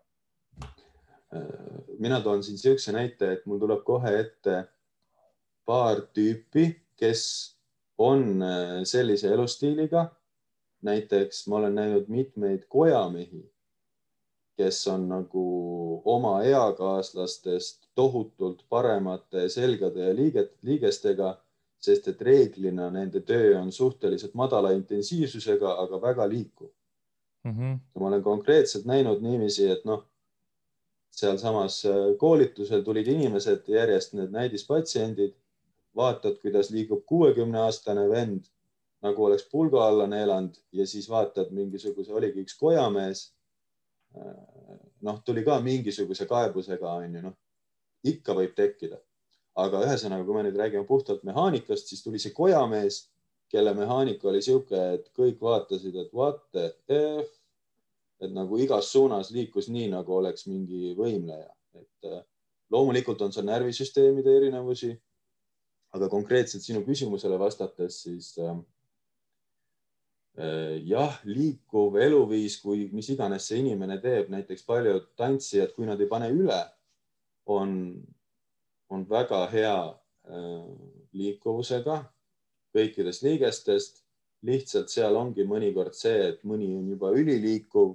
mina toon siin niisuguse näite, et mul tuleb kohe ette paar tüüpi, kes on äh, sellise elustiiliga. näiteks ma olen näinud mitmeid kojamehi, kes on nagu oma eakaaslastest tohutult paremate selgade ja liiget, liigestega, sest et reeglina nende töö on suhteliselt madala intensiivsusega, aga väga liikuv mm. -hmm. ma olen konkreetselt näinud niiviisi, et noh, sealsamas äh, koolitusel tulid inimesed järjest, need näidispatsiendid, vaatad, kuidas liigub kuuekümne aastane vend nagu oleks pulga alla neelanud ja siis vaatad mingisuguse, oligi üks kojamees. Noh, tuli ka mingisuguse kaebusega, onju, noh, ikka võib tekkida. aga ühesõnaga, kui me nüüd räägime puhtalt mehaanikast, siis tuli see kojamees, kelle mehaanika oli sihuke, et kõik vaatasid, et what the f. et nagu igas suunas liikus nii, nagu oleks mingi võimleja, et äh, loomulikult on seal närvisüsteemide erinevusi. aga konkreetselt sinu küsimusele vastates, siis äh, Äh, jah, liikuv eluviis, kui mis iganes see inimene teeb, näiteks paljud tantsijad, kui nad ei pane üle, on, on väga hea äh, liikuvusega kõikidest liigestest. lihtsalt seal ongi mõnikord see, et mõni on juba üliliikuv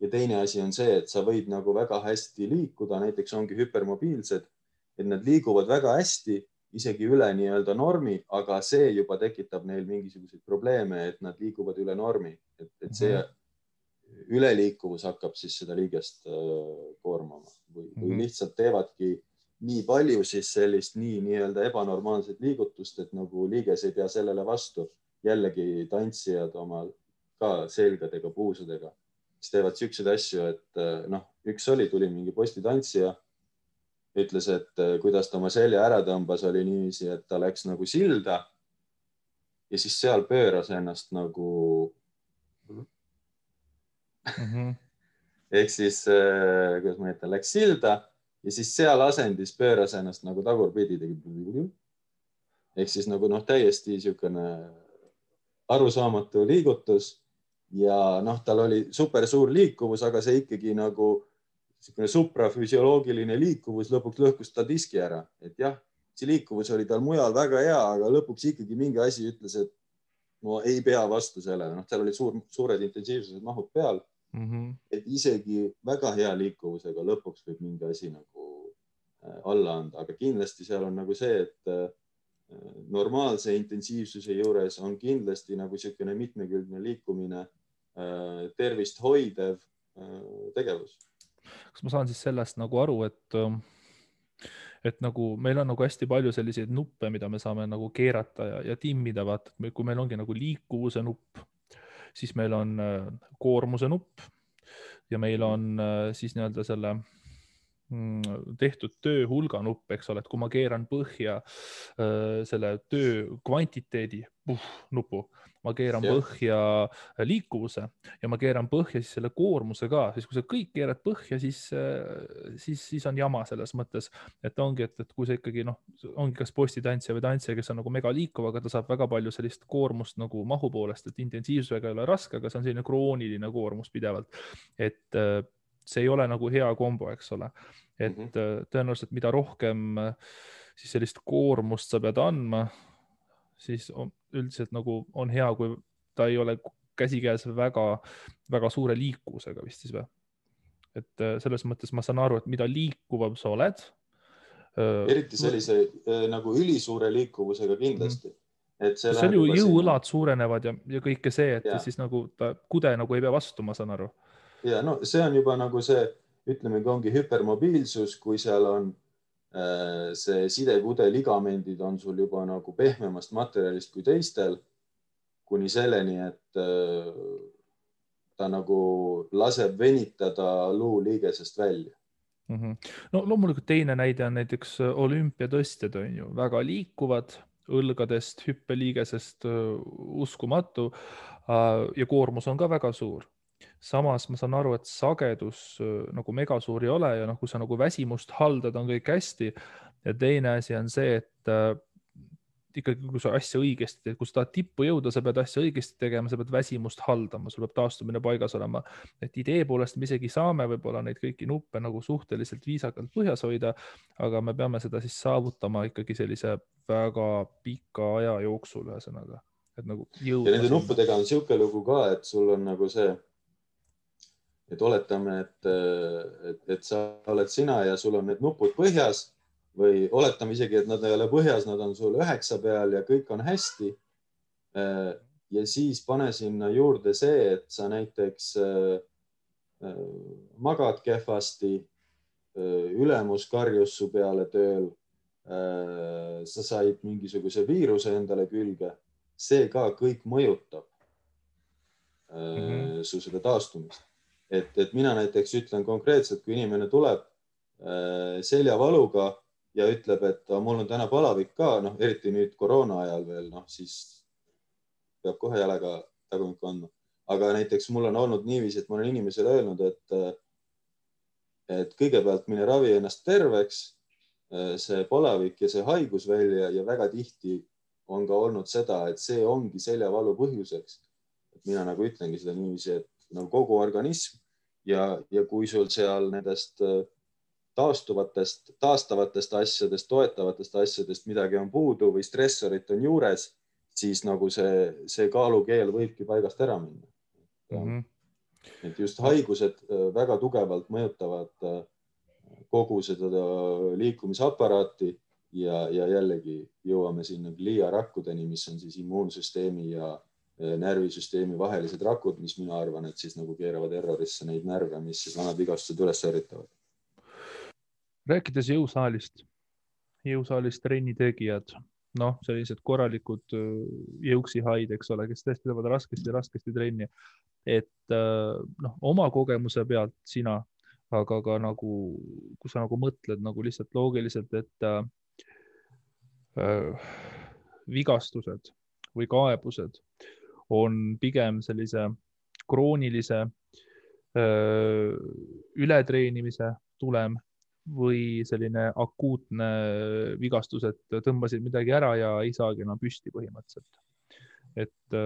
ja teine asi on see, et sa võid nagu väga hästi liikuda, näiteks ongi hüpermobiilsed, et nad liiguvad väga hästi isegi üle nii-öelda normi, aga see juba tekitab neil mingisuguseid probleeme, et nad liiguvad üle normi, et, et see mm -hmm. üleliikuvus hakkab siis seda liigest koormama või, või -hmm. lihtsalt teevadki nii palju siis sellist nii nii-öelda ebanormaalset liigutust, et nagu liiges ei pea sellele vastu. jällegi tantsijad oma ka selgadega, puusudega, kes teevad siukseid asju, et noh, üks oli, tuli mingi postitantsija ütles, et äh, kuidas ta oma selja ära tõmbas, oli niiviisi, et ta läks nagu silda. ja siis seal pööras ennast nagu mm. -hmm. ehk siis äh,, kuidas ma ütlen, läks silda ja siis seal asendis pööras ennast nagu tagurpidi, tegi. ehk siis nagu noh, täiesti niisugune arusaamatu liigutus ja noh, tal oli super suur liikuvus, aga see ikkagi nagu niisugune suprafüsioloogiline liikuvus lõpuks lõhkus ta diski ära, et jah, see liikuvus oli tal mujal väga hea, aga lõpuks ikkagi mingi asi ütles, et no ei pea vastu sellele, noh, seal olid suur, suured intensiivsused, mahud peal mm. -hmm. et isegi väga hea liikuvusega lõpuks võib mingi asi nagu äh, alla anda, aga kindlasti seal on nagu see, et äh, normaalse intensiivsuse juures on kindlasti nagu niisugune mitmekülgne liikumine äh, tervist hoidev tegevus kas ma saan siis sellest nagu aru, et, ähm, et nagu meil on nagu hästi palju selliseid nuppe, mida me saame nagu keerata ja, ja timmida, vaata, et kui meil ongi nagu liikuvuse nupp, siis meil on äh, koormuse nupp ja meil on äh, siis nii-öelda selle mm, tehtud töö hulga nupp, eks ole, et kui ma keeran põhja äh, selle töö kvantiteedi puh, nupu, ma keeran ja. põhja liikuvuse ja ma keeran põhja siis selle koormuse ka, siis kui sa kõik keerad põhja, siis, siis, siis on jama selles mõttes, et ongi, et, et kui sa ikkagi noh, ongi kas postitantsija või tantsija, kes on nagu megaliikuv, aga ta saab väga palju sellist koormust nagu mahu poolest, et intensiivsusega ei ole raske, aga see on selline krooniline koormus pidevalt. et see ei ole nagu hea kombo, eks ole, et mm -hmm. tõenäoliselt mida rohkem siis sellist koormust sa pead andma siis üldiselt nagu on hea, kui ta ei ole käsikäes väga-väga suure liikuvusega vist siis või? et äh, selles mõttes ma saan aru, et mida liikuvam sa oled. Äh, eriti sellise äh, nagu ülisuure liikuvusega kindlasti mm. et see seal ju jõuõlad suurenevad ja, ja kõike see, et ja. siis nagu ta kude nagu ei pea vastu, ma saan aru. ja no see on juba nagu see, ütlemegi, ongi hüpermobiilsus, kui seal on Äh, see sidekude ligamendid on sul juba nagu pehmemast materjalist kui teistel, kuni selleni, et äh, ta nagu laseb venitada luuliigesest välja mm. -hmm. no loomulikult teine näide on näiteks äh, olümpiatõstjad on ju väga liikuvad õlgadest, hüppeliigesest uskumatu ja koormus on ka väga suur samas ma saan aru, et sagedus äh, nagu megasuur ei ole ja noh, kui sa nagu väsimust haldad, on kõik hästi. ja teine asi on see, et äh, ikkagi, kui sa asja õigesti teed, kui sa tahad tippu jõuda, sa pead asja õigesti tegema, sa pead väsimust haldama, sul peab taastumine paigas olema. et idee poolest me isegi saame võib-olla neid kõiki nuppe nagu suhteliselt viisakalt põhjas hoida, aga me peame seda siis saavutama ikkagi sellise väga pika aja jooksul, ühesõnaga, et nagu ja nende nuppudega on niisugune lugu ka, et sul on nagu see et oletame, et, et, et sa oled sina ja sul on need nupud põhjas või oletame isegi, et nad ei ole põhjas, nad on sul üheksa peal ja kõik on hästi. ja siis pane sinna juurde see, et sa näiteks magad kehvasti, ülemus karjus su peale tööl. sa said mingisuguse viiruse endale külge, see ka kõik mõjutab mm -hmm. su seda taastumist. Et, et mina näiteks ütlen konkreetselt, kui inimene tuleb seljavaluga ja ütleb, et mul on täna palavik ka, noh, eriti nüüd koroona ajal veel, noh, siis peab kohe jalaga tagumikku andma. aga näiteks mul on olnud niiviisi, et ma olen inimesele öelnud, et, et kõigepealt mine ravi ennast terveks, see palavik ja see haigus välja ja väga tihti on ka olnud seda, et see ongi seljavalu põhjuseks. et mina nagu ütlengi seda niiviisi, et nagu kogu organism ja, ja kui sul seal nendest äh, taastuvatest, taastavatest asjadest, toetavatest asjadest midagi on puudu või stressorit on juures, siis nagu see, see kaalukeel võibki paigast ära minna mm. -hmm. et just haigused äh, väga tugevalt mõjutavad äh, kogu seda liikumisaparaati ja, ja jällegi jõuame sinna gliarakkudeni, mis on siis immuunsüsteemi ja närvisüsteemi vahelised rakud, mis mina arvan, et siis nagu keeravad errorisse neid närve, mis siis vanad vigastused üles ärritavad rääkides jõusaalist, jõusaalis trennitegijad, noh, sellised korralikud äh, jõuksihaid, eks ole, kes tõesti teevad raskesti-raskesti trenni. et äh, noh, oma kogemuse pealt sina, aga ka nagu, kui sa nagu mõtled nagu lihtsalt loogiliselt, et äh, äh, vigastused või kaebused on pigem sellise kroonilise öö, ületreenimise tulem või selline akuutne vigastus, et tõmbasid midagi ära ja ei saagi enam püsti põhimõtteliselt. et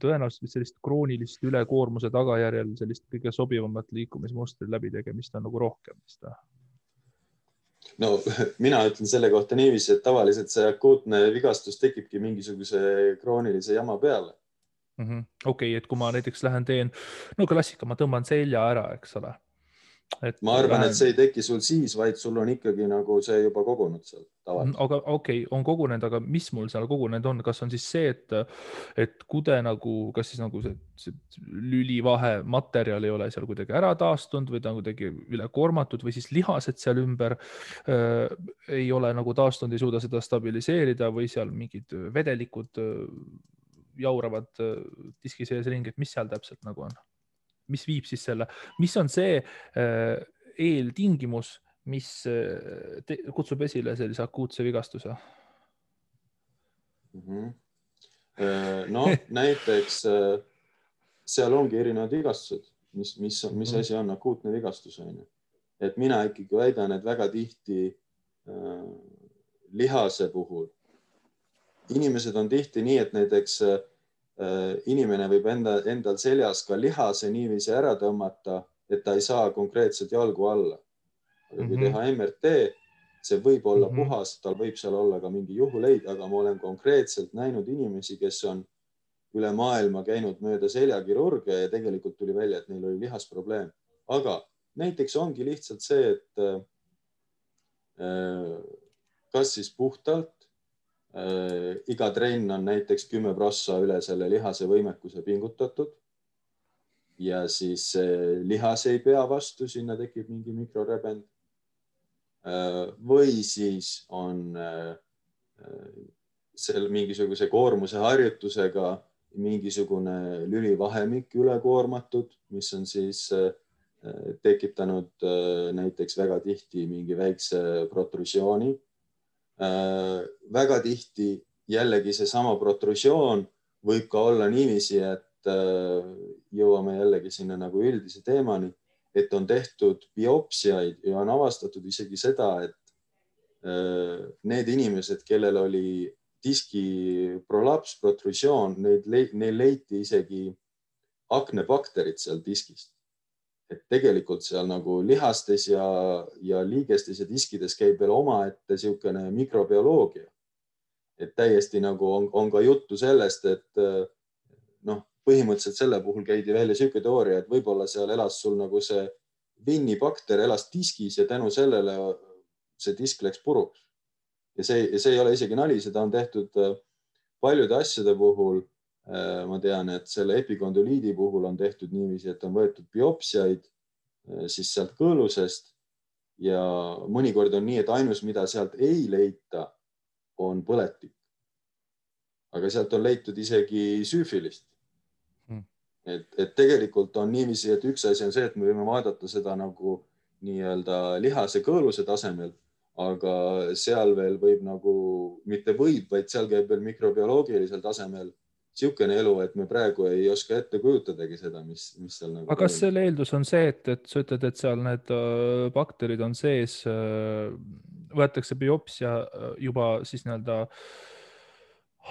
tõenäoliselt sellist kroonilist ülekoormuse tagajärjel sellist kõige sobivamat liikumismustri läbitegemist on nagu rohkem vist või? no mina ütlen selle kohta niiviisi, et tavaliselt see akuutne vigastus tekibki mingisuguse kroonilise jama peale mm -hmm.. okei okay,, et kui ma näiteks lähen teen, no klassika, ma tõmban selja ära, eks ole. Ma arvan, et see ei teki sul siis, vaid sul on ikkagi nagu see juba kogunud seal tavaliselt. aga okei okay,, on kogunenud, aga mis mul seal kogunenud on, kas on siis see, et, et kude nagu, kas siis nagu see, see lülivahe materjal ei ole seal kuidagi ära taastunud või ta on kuidagi ülekoormatud või siis lihased seal ümber äh, ei ole nagu taastunud, ei suuda seda stabiliseerida või seal mingid vedelikud äh, jauravad äh, diski sees ringi, et mis seal täpselt nagu on? mis viib siis selle, mis on see äh, eeltingimus, mis äh, te, kutsub esile sellise akuutse vigastuse mm? -hmm. no näiteks seal ongi erinevad vigastused, mis, mis, mis mhm. asi on akuutne vigastus, onju. et mina ikkagi väidan, et väga tihti äh, lihase puhul inimesed on tihti nii, et näiteks Äh, inimene võib enda, endal seljas ka lihase niiviisi ära tõmmata, et ta ei saa konkreetselt jalgu alla. aga kui mm -hmm. teha MRT, see võib olla mm -hmm. puhas, tal võib seal olla ka mingi juhuleid, aga ma olen konkreetselt näinud inimesi, kes on üle maailma käinud mööda seljakirurge ja tegelikult tuli välja, et neil oli lihasprobleem. aga näiteks ongi lihtsalt see, et äh, kas siis puhtalt Äh, iga trenn on näiteks kümme prossa üle selle lihase võimekuse pingutatud. ja siis lihas ei pea vastu, sinna tekib mingi mikrorebend. Äh, või siis on äh, seal mingisuguse koormuse harjutusega mingisugune lülivahemik üle koormatud, mis on siis tekitanud näiteks väga tihti mingi väikse protrusiooni Äh, väga tihti jällegi seesama protrusioon võib ka olla niiviisi, et äh, jõuame jällegi sinna nagu üldise teemani, et on tehtud biopsiaid ja on avastatud isegi seda, et äh, need inimesed, kellel oli diski prolaps, protrusioon, neid, neil leiti isegi aknebakterid seal diskist et tegelikult seal nagu lihastes ja, ja liigestes ja diskides käib veel omaette niisugune mikrobioloogia. et täiesti nagu on, on ka juttu sellest, et noh, põhimõtteliselt selle puhul käidi välja niisugune teooria, et võib-olla seal elas sul nagu see Winni bakter elas diskis ja tänu sellele see disk läks puruks. ja see, see ei ole isegi nali, seda on tehtud äh, paljude asjade puhul. Äh, ma tean, et selle epikondüliidi puhul on tehtud niiviisi, et on võetud biopsiaid äh, siis sealt kõõlusest ja mõnikord on nii, et ainus, mida sealt ei leita, on põletik. aga sealt on leitud isegi süüfilist hmm.. et, et tegelikult on niiviisi, et üks asi on see, et me võime vaadata seda nagu nii-öelda lihase kõõluse tasemel aga seal veel võib nagu, mitte võib, vaid seal käib veel mikrobioloogilisel tasemel niisugune elu, et me praegu ei oska ette kujutadagi seda, mis, mis seal nagu. aga kas selle eeldus on see, et, et sa ütled, et seal need äh, bakterid on sees, äh, võetakse biopsia äh, juba siis nii-öelda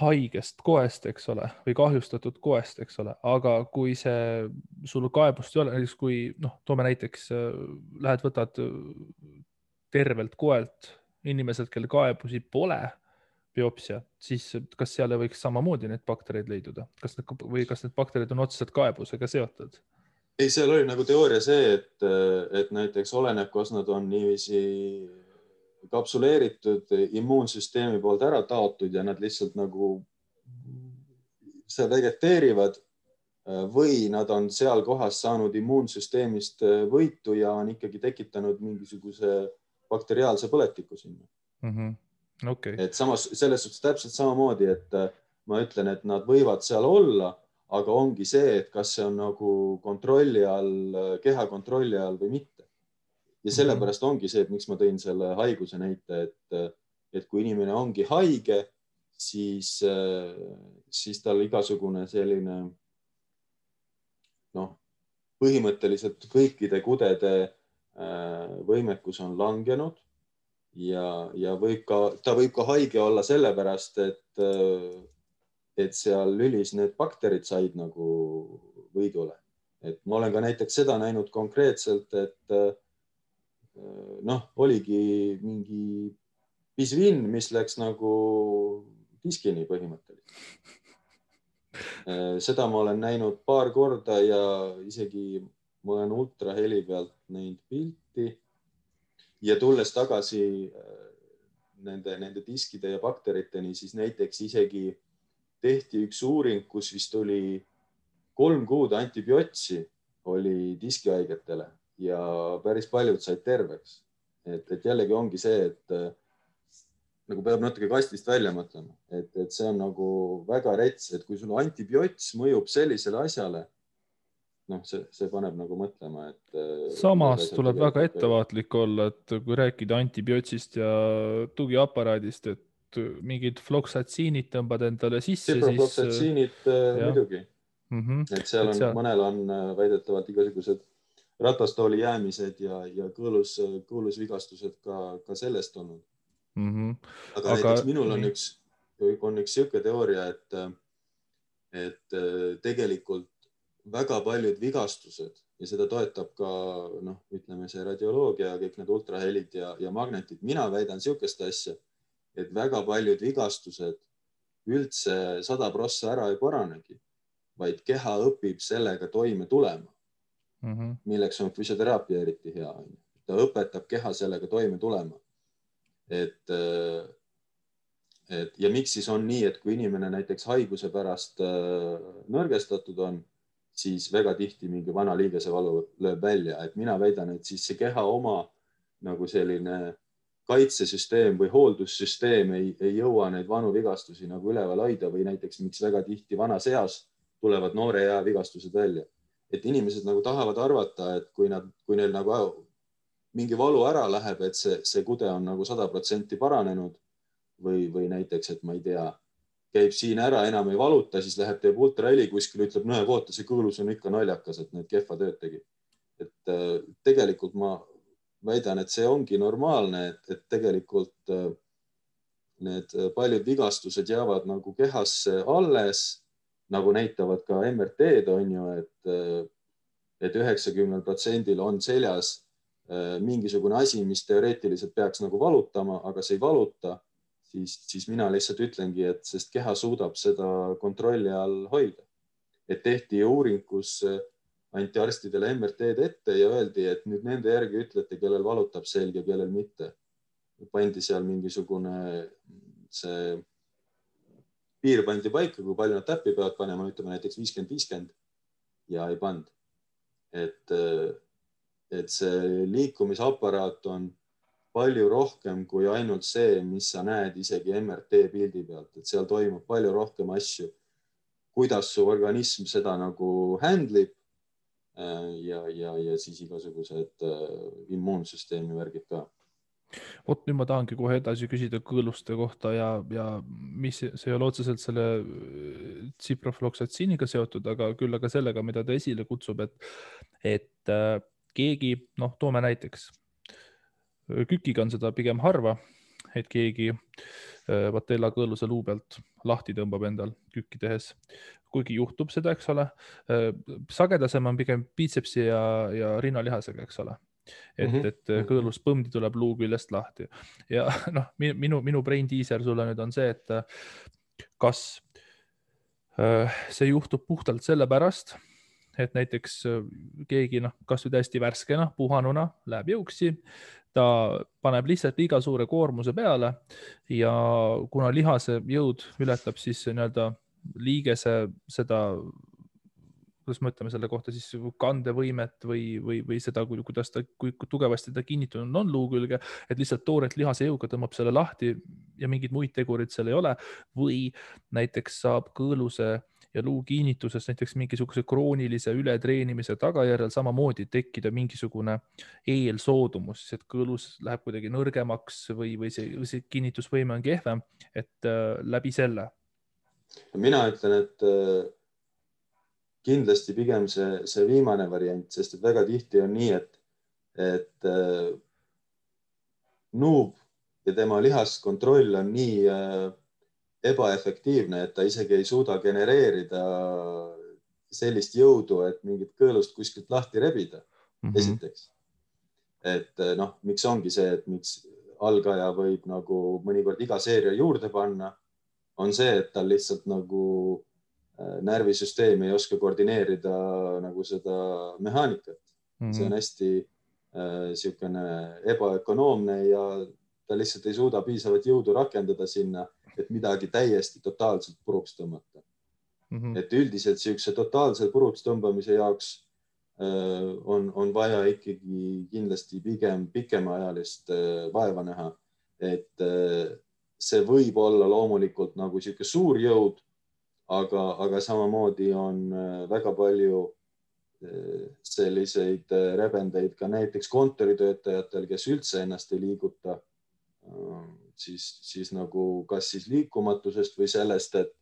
haigest koest, eks ole, või kahjustatud koest, eks ole, aga kui see, sul kaebust ei ole, näiteks kui noh, toome näiteks, lähed, võtad tervelt koelt inimeselt, kel kaebusi pole, biopsia, siis kas seal ei võiks samamoodi neid baktereid leiduda, kas need või kas need bakterid on otseselt kaebusega seotud? ei, seal oli nagu teooria see, et, et näiteks oleneb, kas nad on niiviisi kapsuleeritud immuunsüsteemi poolt ära taotud ja nad lihtsalt nagu seal vegeteerivad või nad on seal kohas saanud immuunsüsteemist võitu ja on ikkagi tekitanud mingisuguse bakteriaalse põletiku sinna mm. -hmm. Okay. et samas selles suhtes täpselt samamoodi, et äh, ma ütlen, et nad võivad seal olla, aga ongi see, et kas see on nagu kontrolli all, äh, keha kontrolli all või mitte. ja sellepärast ongi see, et miks ma tõin selle haiguse näite, et, äh, et kui inimene ongi haige, siis, siis tal igasugune selline noh, põhimõtteliselt kõikide kudede võimekus on langenud ja, ja võib ka, ta võib ka haige olla sellepärast, et, et seal lülis need bakterid said nagu võidule. et ma olen ka näiteks seda näinud konkreetselt, et noh, oligi mingi pisvinn, mis läks nagu diskini põhimõtteliselt. seda ma olen näinud paar korda ja isegi ma olen ultraheli pealt näinud pilti ja tulles tagasi äh, nende, nende diskide ja bakteriteni, siis näiteks isegi tehti üks uuring, kus vist oli kolm kuud antibiootsi oli diskihaigetele ja päris paljud said terveks. et, et jällegi ongi see, et äh, nagu peab natuke kastist välja mõtlema, et, et see on nagu väga rets, et kui sul antibioots mõjub sellisele asjale noh, see, see paneb nagu mõtlema, et. Äh, samas tuleb väga ettevaatlik olla, et kui rääkida antibiootsist ja tugiaparaadist, et mingid floksatsiinid tõmbad endale sisse. floksatsiinid äh, muidugi mm. -hmm. et seal on, seal... mõnel on äh, väidetavalt igasugused ratastooli jäämised ja, ja kõõlus, kõõlusvigastused ka, ka sellest olnud mm. -hmm. aga, aga näiteks minul on üks, on üks niisugune teooria, et, et tegelikult väga paljud vigastused ja seda toetab ka noh, ütleme see radioloogia, kõik need ultrahelid ja, ja magnetid. mina väidan niisugust asja, et väga paljud vigastused üldse sada prossa ära ei paranegi, vaid keha õpib sellega toime tulema mm. -hmm. milleks on füsioteraapia eriti hea, onju. ta õpetab keha sellega toime tulema. et, et ja miks siis on nii, et kui inimene näiteks haiguse pärast äh, nõrgestatud on siis väga tihti mingi vana liigesevalu lööb välja, et mina väidan, et siis see keha oma nagu selline kaitsesüsteem või hooldussüsteem ei, ei jõua neid vanu vigastusi nagu üleval hoida või näiteks miks väga tihti vanas eas tulevad noore ea vigastused välja. et inimesed nagu tahavad arvata, et kui nad, kui neil nagu mingi valu ära läheb, et see, see kude on nagu sada protsenti paranenud või, või näiteks, et ma ei tea käib siin ära, enam ei valuta, siis läheb, teeb ultraheli kuskil, ütleb, näe, vaata, see kõõlus on ikka naljakas, et need kehva tööd tegi. et äh, tegelikult ma väidan, et see ongi normaalne, et, tegelikult äh, need paljud vigastused jäävad nagu kehasse alles, nagu näitavad ka MRT-d on ju, et äh, et üheksakümnel protsendil on seljas mingisugune asi, mis teoreetiliselt peaks nagu valutama, aga see ei valuta siis, siis mina lihtsalt ütlengi, et sest keha suudab seda kontrolli all hoida. et tehti uuring, kus anti arstidele MRT-d ette ja öeldi, et nüüd nende järgi ütlete, kellel valutab selg ja kellel mitte. pandi seal mingisugune see piir pandi paika, kui palju nad täppi peavad panema, ütleme näiteks viiskümmend, viiskümmend ja ei pannud. et, et see liikumisaparaat on palju rohkem kui ainult see, mis sa näed isegi MRT pildi pealt, et seal toimub palju rohkem asju. kuidas su organism seda nagu handle ib Äh, ja, ja, ja siis igasugused äh, immuunsüsteemi värgid ka. vot nüüd ma tahangi kohe edasi küsida kõõluste kohta ja, ja mis, see ei ole otseselt selle äh, tsiprofloksatsiiniga seotud, aga küll aga sellega, mida ta esile kutsub, et, et äh, keegi, noh, toome näiteks, kükiga on seda pigem harva, et keegi äh, patella kõõluse luu pealt lahti tõmbab endal kükki tehes kuigi juhtub seda, eks ole. Äh, sagedasem on pigem biitsepsi ja, ja rinnalihasega, eks ole et mm, -hmm. et äh, kõõluspõmdi tuleb luu küljest lahti ja noh, minu, minu brain teaser sulle nüüd on see, et äh, kas see juhtub puhtalt sellepärast, et näiteks keegi noh, kasvõi täiesti värskena, puhanuna läheb jõuksi, ta paneb lihtsalt liiga suure koormuse peale ja kuna lihase jõud ületab siis nii-öelda liigese seda, kuidas me ütleme selle kohta siis kandevõimet või, või, või seda, kuidas ta, kui tugevasti ta kinnitunud on luu külge, et lihtsalt tooret lihase jõuga tõmbab selle lahti ja mingeid muid tegureid seal ei ole. või näiteks saab kõõluse ja luu kinnituses näiteks mingisuguse kroonilise ületreenimise tagajärjel samamoodi tekkida mingisugune eelsoodumus, et kõõlus läheb kuidagi nõrgemaks või, või see, see kinnitusvõime on kehvem, et äh, läbi selle. Mina ütlen, et äh, kindlasti pigem see, see viimane variant, sest et väga tihti on nii, et, et äh, nuub ja tema lihaskontroll on nii ebaefektiivne, et ta isegi ei suuda genereerida sellist jõudu, et mingit kõõlust kuskilt lahti rebida mm. -hmm. esiteks, et noh, miks ongi see, et miks algaja võib nagu mõnikord iga seeria juurde panna on see, et tal lihtsalt nagu äh, närvisüsteem ei oska koordineerida nagu seda mehaanikat mm. -hmm. see on hästi niisugune äh, ebaökonoomne ja ta lihtsalt ei suuda piisavat jõudu rakendada sinna, et midagi täiesti totaalselt puruks tõmmata mm. -hmm. et üldiselt niisuguse totaalse puruks tõmbamise jaoks äh, on, on vaja ikkagi kindlasti pigem pikemaajalist äh, vaeva näha, et äh, see võib olla loomulikult nagu niisugune suur jõud, aga, aga samamoodi on väga palju selliseid rebendeid ka näiteks kontoritöötajatel, kes üldse ennast ei liiguta, siis, siis nagu kas siis liikumatusest või sellest, et,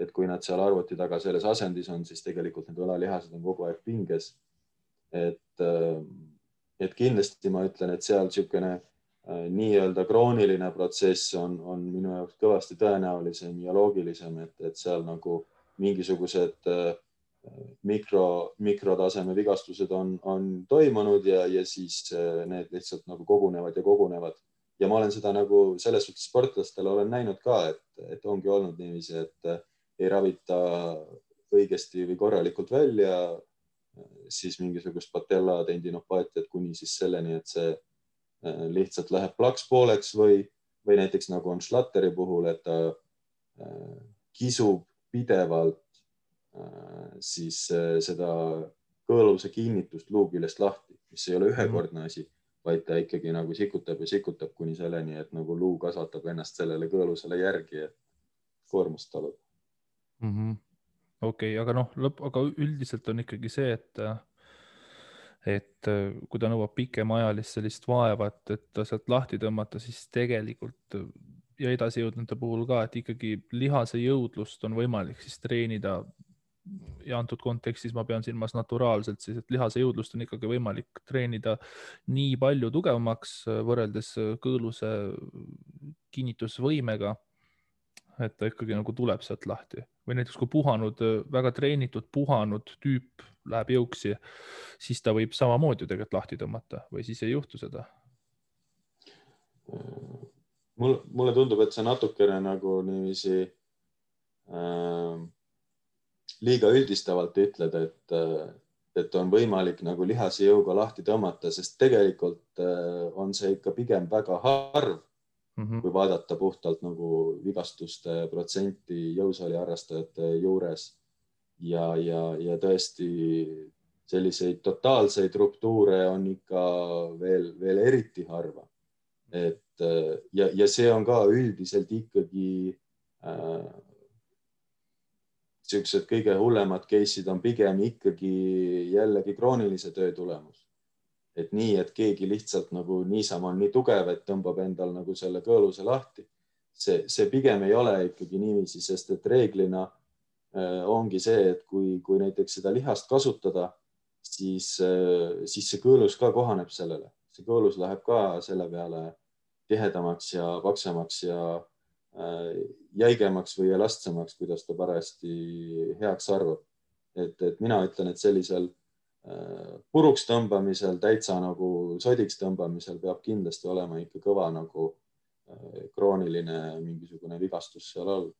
et kui nad seal arvuti taga selles asendis on, siis tegelikult need õlalihased on kogu aeg pinges. et, et kindlasti ma ütlen, et seal niisugune Äh, nii-öelda krooniline protsess on, on minu jaoks kõvasti tõenäolisem ja loogilisem, et, et seal nagu mingisugused äh, mikro, mikrotaseme vigastused on, on toimunud ja, ja siis äh, need lihtsalt nagu kogunevad ja kogunevad. Ja ma olen seda nagu selles suhtes sportlastel olen näinud ka, et, et ongi olnud niiviisi, et ei ravita õigesti või korralikult välja siis mingisugust patella tendinopaatiat kuni siis selleni, et see Äh, lihtsalt läheb plaks pooleks või, või näiteks nagu on Schlatteri puhul, et ta äh, kisub pidevalt äh, siis seda kõõluse kinnitust luu küljest lahti, mis ei ole ühekordne asi, vaid ta ikkagi nagu sikutab ja sikutab kuni selleni, et nagu luu kasvatab ennast sellele kõõlusele järgi, et koormust talub mm -hmm.. okei okay,, aga noh, lõpp, aga üldiselt on ikkagi see, et et kui ta nõuab pikemaajalist sellist vaeva, et, et ta sealt lahti tõmmata, siis tegelikult ja edasijõudnute puhul ka, et ikkagi lihase jõudlust on võimalik siis treenida. Ja antud kontekstis ma pean silmas naturaalselt siis, et lihase jõudlust on ikkagi võimalik treenida nii palju tugevamaks äh, võrreldes äh, kõõluse kinnitusvõimega et ta ikkagi nagu tuleb sealt lahti või näiteks kui puhanud, väga treenitud puhanud tüüp läheb jõuksi, siis ta võib samamoodi tegelikult lahti tõmmata või siis ei juhtu seda? mul, mulle tundub, et see natukene nagu niiviisi äh, liiga üldistavalt ütled, et, et on võimalik nagu lihase jõuga lahti tõmmata, sest tegelikult on see ikka pigem väga harv mm, -hmm. kui vaadata puhtalt nagu vigastuste protsenti jõusaali harrastajate juures. ja, ja, ja tõesti selliseid totaalseid ruptuure on ikka veel, veel eriti harva. et ja, ja see on ka üldiselt ikkagi äh, niisugused kõige hullemad case'id on pigem ikkagi jällegi kroonilise töö tulemus. et nii, et keegi lihtsalt nagu niisama on nii tugev, et tõmbab endal nagu selle kõõluse lahti. see, see pigem ei ole ikkagi niiviisi, sest et reeglina äh, ongi see, et kui, kui näiteks seda lihast kasutada, siis äh,, siis see kõõlus ka kohaneb sellele, see kõõlus läheb ka selle peale tihedamaks ja paksemaks ja jäigemaks või elastsemaks, kuidas ta parajasti heaks arvab. et, et mina ütlen, et sellisel äh, puruks tõmbamisel, täitsa nagu sodiks tõmbamisel peab kindlasti olema ikka kõva nagu äh, krooniline mingisugune vigastus seal all.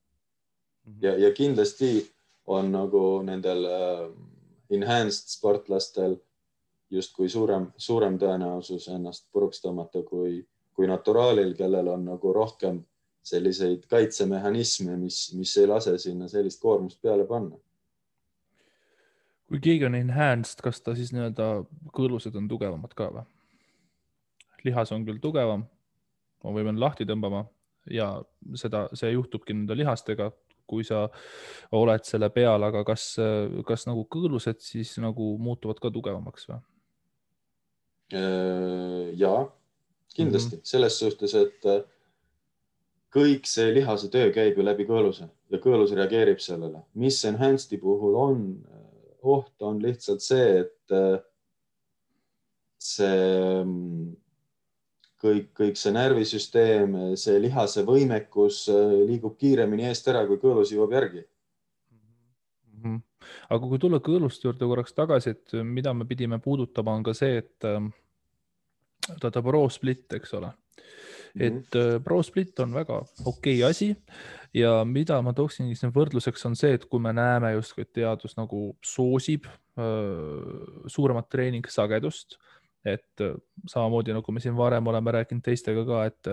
Mhm. ja, ja kindlasti on nagu nendel enhanced sportlastel justkui suurem, suurem tõenäosus ennast puruks tõmmata kui, kui naturaalil, kellel on nagu rohkem selliseid kaitsemehhanisme, mis, mis ei lase sinna sellist koormust peale panna. kui keegi on enhanced, kas ta siis nii-öelda kõõlused on tugevamad ka või? lihas on küll tugevam, ma võin lahti tõmbama ja seda, see juhtubki nende lihastega, kui sa oled selle peal, aga kas, kas nagu kõõlused siis nagu muutuvad ka tugevamaks või? Äh, ja kindlasti mm -hmm. selles suhtes, et kõik see lihase töö käib ju läbi kõõluse ja kõõlus reageerib sellele. mis enhanced'i puhul on oht, on lihtsalt see, et äh, see mm, kõik, kõik see närvisüsteem, see lihase võimekus äh, liigub kiiremini eest ära, kui kõõlus jõuab järgi mm. -hmm. aga kui tulla kõõluste juurde korraks tagasi, et mida me pidime puudutama, on ka see, et äh, ta pro split, eks ole. Et äh, ProSplit on väga okei okay asi. Ja mida ma tooksingi siin võrdluseks on see, et kui me näeme justkui, et teadus nagu soosib äh, suuremat treeningsagedust et äh, samamoodi nagu me siin varem oleme rääkinud teistega ka, et,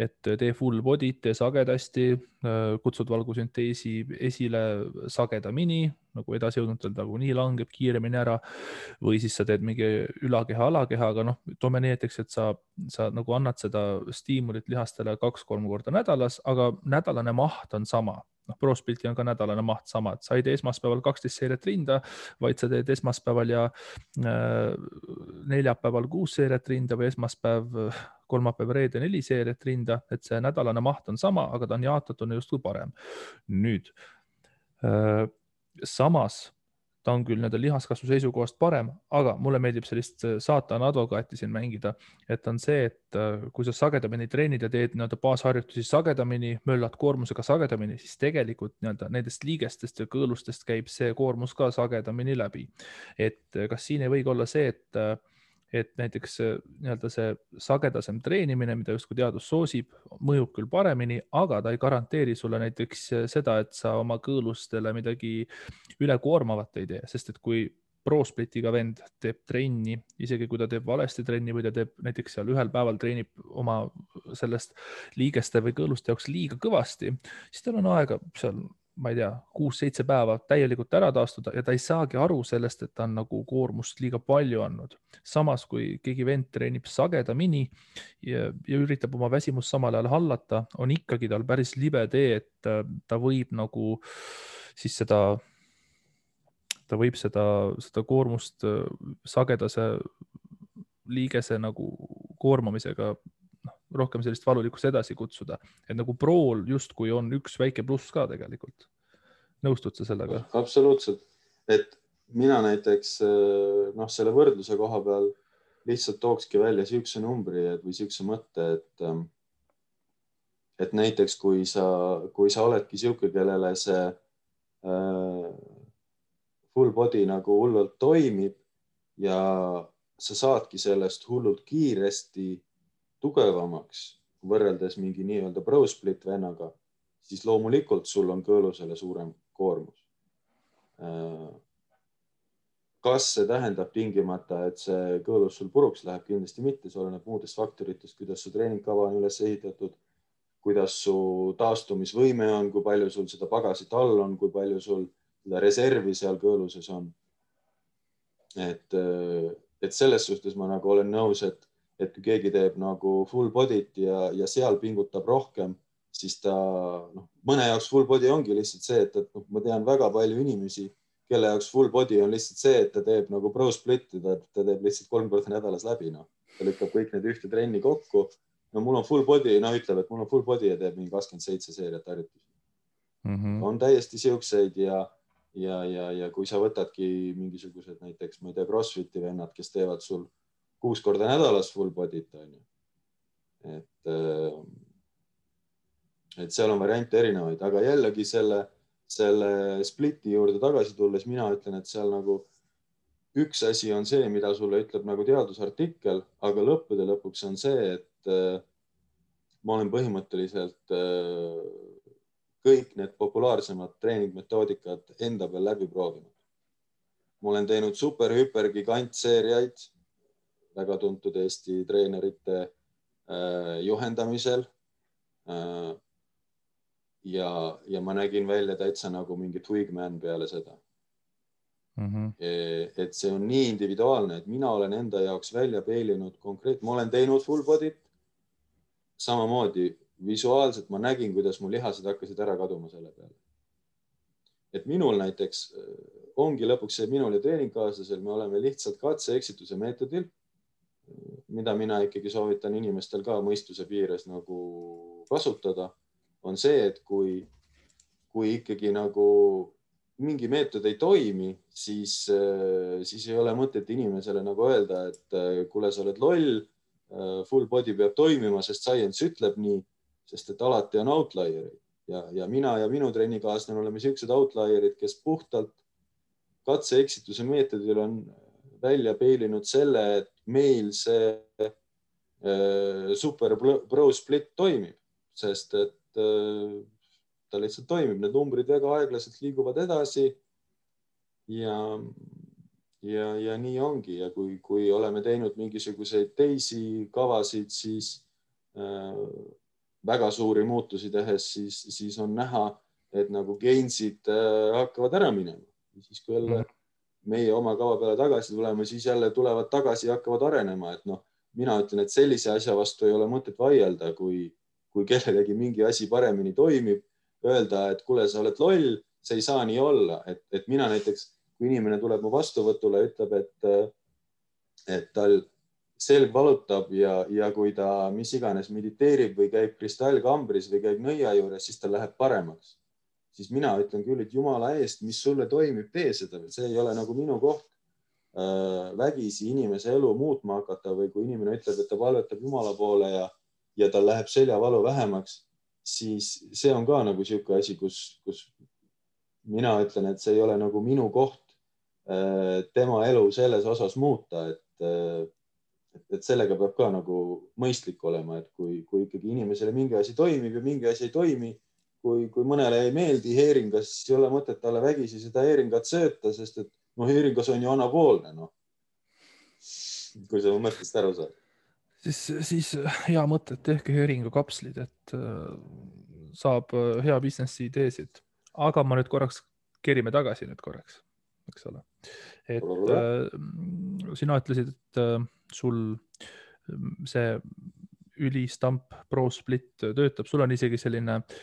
et tee full body't, tee sagedasti, äh, kutsud valgusünteesi esile sagedamini, nagu edasijõudnutel nagunii langeb kiiremini ära. või siis sa teed mingi ülakeha, alakeha, aga noh, toome näiteks, et sa, sa nagu annad seda stiimulit lihastele kaks-kolm korda nädalas, aga nädalane maht on sama noh, ProSpliti on ka nädalane maht sama, et sa ei tee esmaspäeval kaksteist seeriat rinda, vaid sa teed esmaspäeval ja äh, neljapäeval kuus seeriat rinda või esmaspäev, kolmapäev, reede neli seeriat rinda, et see nädalane maht on sama, aga ta on jaotatuna justkui parem. nüüd äh, samas ta on küll nii-öelda lihaskasvu seisukohast parem, aga mulle meeldib sellist äh, saatana advokaati siin mängida, et on see, et äh, kui sa sagedamini treenid ja teed nii-öelda baasharjutusi sagedamini, möllad koormusega sagedamini, siis tegelikult nii-öelda nendest liigestest ja kõõlustest käib see koormus ka sagedamini läbi. et äh, kas siin ei võigi olla see, et et näiteks nii-öelda see sagedasem treenimine, mida justkui teadus soosib, mõjub küll paremini, aga ta ei garanteeri sulle näiteks seda, et sa oma kõõlustele midagi ülekoormavat ei tee, sest et kui prosplitiga vend teeb trenni, isegi kui ta teeb valesti trenni või ta teeb näiteks seal ühel päeval treenib oma sellest liigeste või kõõluste jaoks liiga kõvasti, siis tal on aega seal ma ei tea, kuus-seitse päeva täielikult ära taastuda ja ta ei saagi aru sellest, et ta on nagu koormust liiga palju andnud. samas kui keegi vend treenib sagedamini ja, ja üritab oma väsimust samal ajal hallata, on ikkagi tal päris libe tee, et äh, ta võib nagu siis seda, ta võib seda, seda koormust äh, sagedase liigese nagu koormamisega rohkem sellist valulikkust edasi kutsuda, et nagu Prool justkui on üks väike pluss ka tegelikult. nõustud sa sellega? absoluutselt, et mina näiteks eh, noh, selle võrdluse koha peal lihtsalt tookski välja siukse numbri et, või siukse mõtte, et eh, et näiteks kui sa, kui sa oledki sihuke, kellele see äh, full body nagu hullult toimib ja sa saadki sellest hullult kiiresti tugevamaks võrreldes mingi nii-öelda pro-split vennaga, siis loomulikult sul on kõõlusele suurem koormus. kas see tähendab tingimata, et see kõõlus sul puruks läheb, kindlasti mitte, see oleneb muudest faktoritest, kuidas su treeningkava on üles ehitatud, kuidas su taastumisvõime on, kui palju sul seda pagasit all on, kui palju sul seda reservi seal kõõluses on. et, et selles suhtes ma nagu olen nõus, et, et kui keegi teeb nagu full body't ja, ja seal pingutab rohkem, siis ta noh, mõne jaoks full body ongi lihtsalt see, et, et noh, ma tean väga palju inimesi kelle jaoks full body on lihtsalt see, et ta teeb nagu pro split'i, ta, teeb lihtsalt kolm korda nädalas läbi, noh. ta lükkab kõik need ühte trenni kokku. no mul on full body, noh, ütleb, et mul on full body ja teeb mingi kakskümmend seitse seeriat harjutusi mm. -hmm. on täiesti siukseid ja, ja, ja, ja kui sa võtadki mingisugused näiteks, ma ei tea, Crossfiti vennad, kes teevad sul kuus korda nädalas full body't onju. et, äh, et seal on variante erinevaid, aga jällegi selle selle spliti juurde tagasi tulles mina ütlen, et seal nagu üks asi on see, mida sulle ütleb nagu teadusartikkel, aga lõppude lõpuks on see, et äh, ma olen põhimõtteliselt äh, kõik need populaarsemad treeningmetoodikad enda peal läbi proovinud. ma olen teinud super, hüper, gigantseeriaid väga tuntud Eesti treenerite äh, juhendamisel äh, ja, ja ma nägin välja täitsa nagu mingi twigman peale seda mm. -hmm. et see on nii individuaalne, et mina olen enda jaoks välja peilinud konkreet-, ma olen teinud full body't. samamoodi visuaalselt ma nägin, kuidas mu lihased hakkasid ära kaduma selle peale. et minul näiteks äh, ongi lõpuks see minul ja treeningkaaslasel, me oleme lihtsalt katse-eksituse meetodil, mida mina ikkagi soovitan inimestel ka mõistuse piires nagu kasutada on see, et kui, kui ikkagi nagu mingi meetod ei toimi, siis, siis ei ole mõtet inimesele nagu öelda, et kuule, sa oled loll. Full body peab toimima, sest science ütleb nii, sest et alati on outlier'id ja, ja mina ja minu trennikaaslane oleme siuksed outlier'id, kes puhtalt katse-eksituse meetodil on välja peilinud selle, et meil see äh, super pro split toimib, sest et Äh, ta lihtsalt toimib, need numbrid väga aeglaselt liiguvad edasi. ja, ja, ja nii ongi ja kui, kui oleme teinud mingisuguseid teisi kavasid, siis äh, väga suuri muutusi tehes, siis, siis on näha, et nagu gainsid äh, hakkavad ära minema. siis kui jälle mm. Meie oma kava peale tagasi tuleme, siis jälle tulevad tagasi ja hakkavad arenema, et noh, mina ütlen, et sellise asja vastu ei ole mõtet vaielda, kui kui kellelegi mingi asi paremini toimib, öelda, et kuule, sa oled loll, see ei saa nii olla, et, et mina näiteks, kui inimene tuleb mu vastuvõtule, ütleb, et, et tal selg valutab ja, ja kui ta mis iganes mediteerib või käib kristallkambris või käib nõia juures, siis tal läheb paremaks. Siis mina ütlen küll, et jumala eest, mis sulle toimib, tee seda, see ei ole nagu minu koht äh, vägisi inimese elu muutma hakata või kui inimene ütleb, et ta palvetab Jumala poole ja ja tal läheb seljavalu vähemaks, siis see on ka nagu niisugune asi, kus, kus mina ütlen, et see ei ole nagu minu koht äh, tema elu selles osas muuta, et, äh, et sellega peab ka nagu mõistlik olema, et kui, kui ikkagi inimesele mingi asi toimib ja mingi asi ei toimi, kui, kui mõnele ei meeldi heeringas, siis ei ole mõtet talle vägisi seda heeringat sööta, sest et noh, heeringas on ju anaboolne, noh. kui sa mu mõttest aru saad siis, siis hea mõte, et tehke Heringu kapslid, et äh, saab äh, hea business'i ideesid. aga ma nüüd korraks, kerime tagasi nüüd korraks, eks ole. et äh, sina ütlesid, et äh, sul see ülistamp Pro Split töötab, sul on isegi selline äh,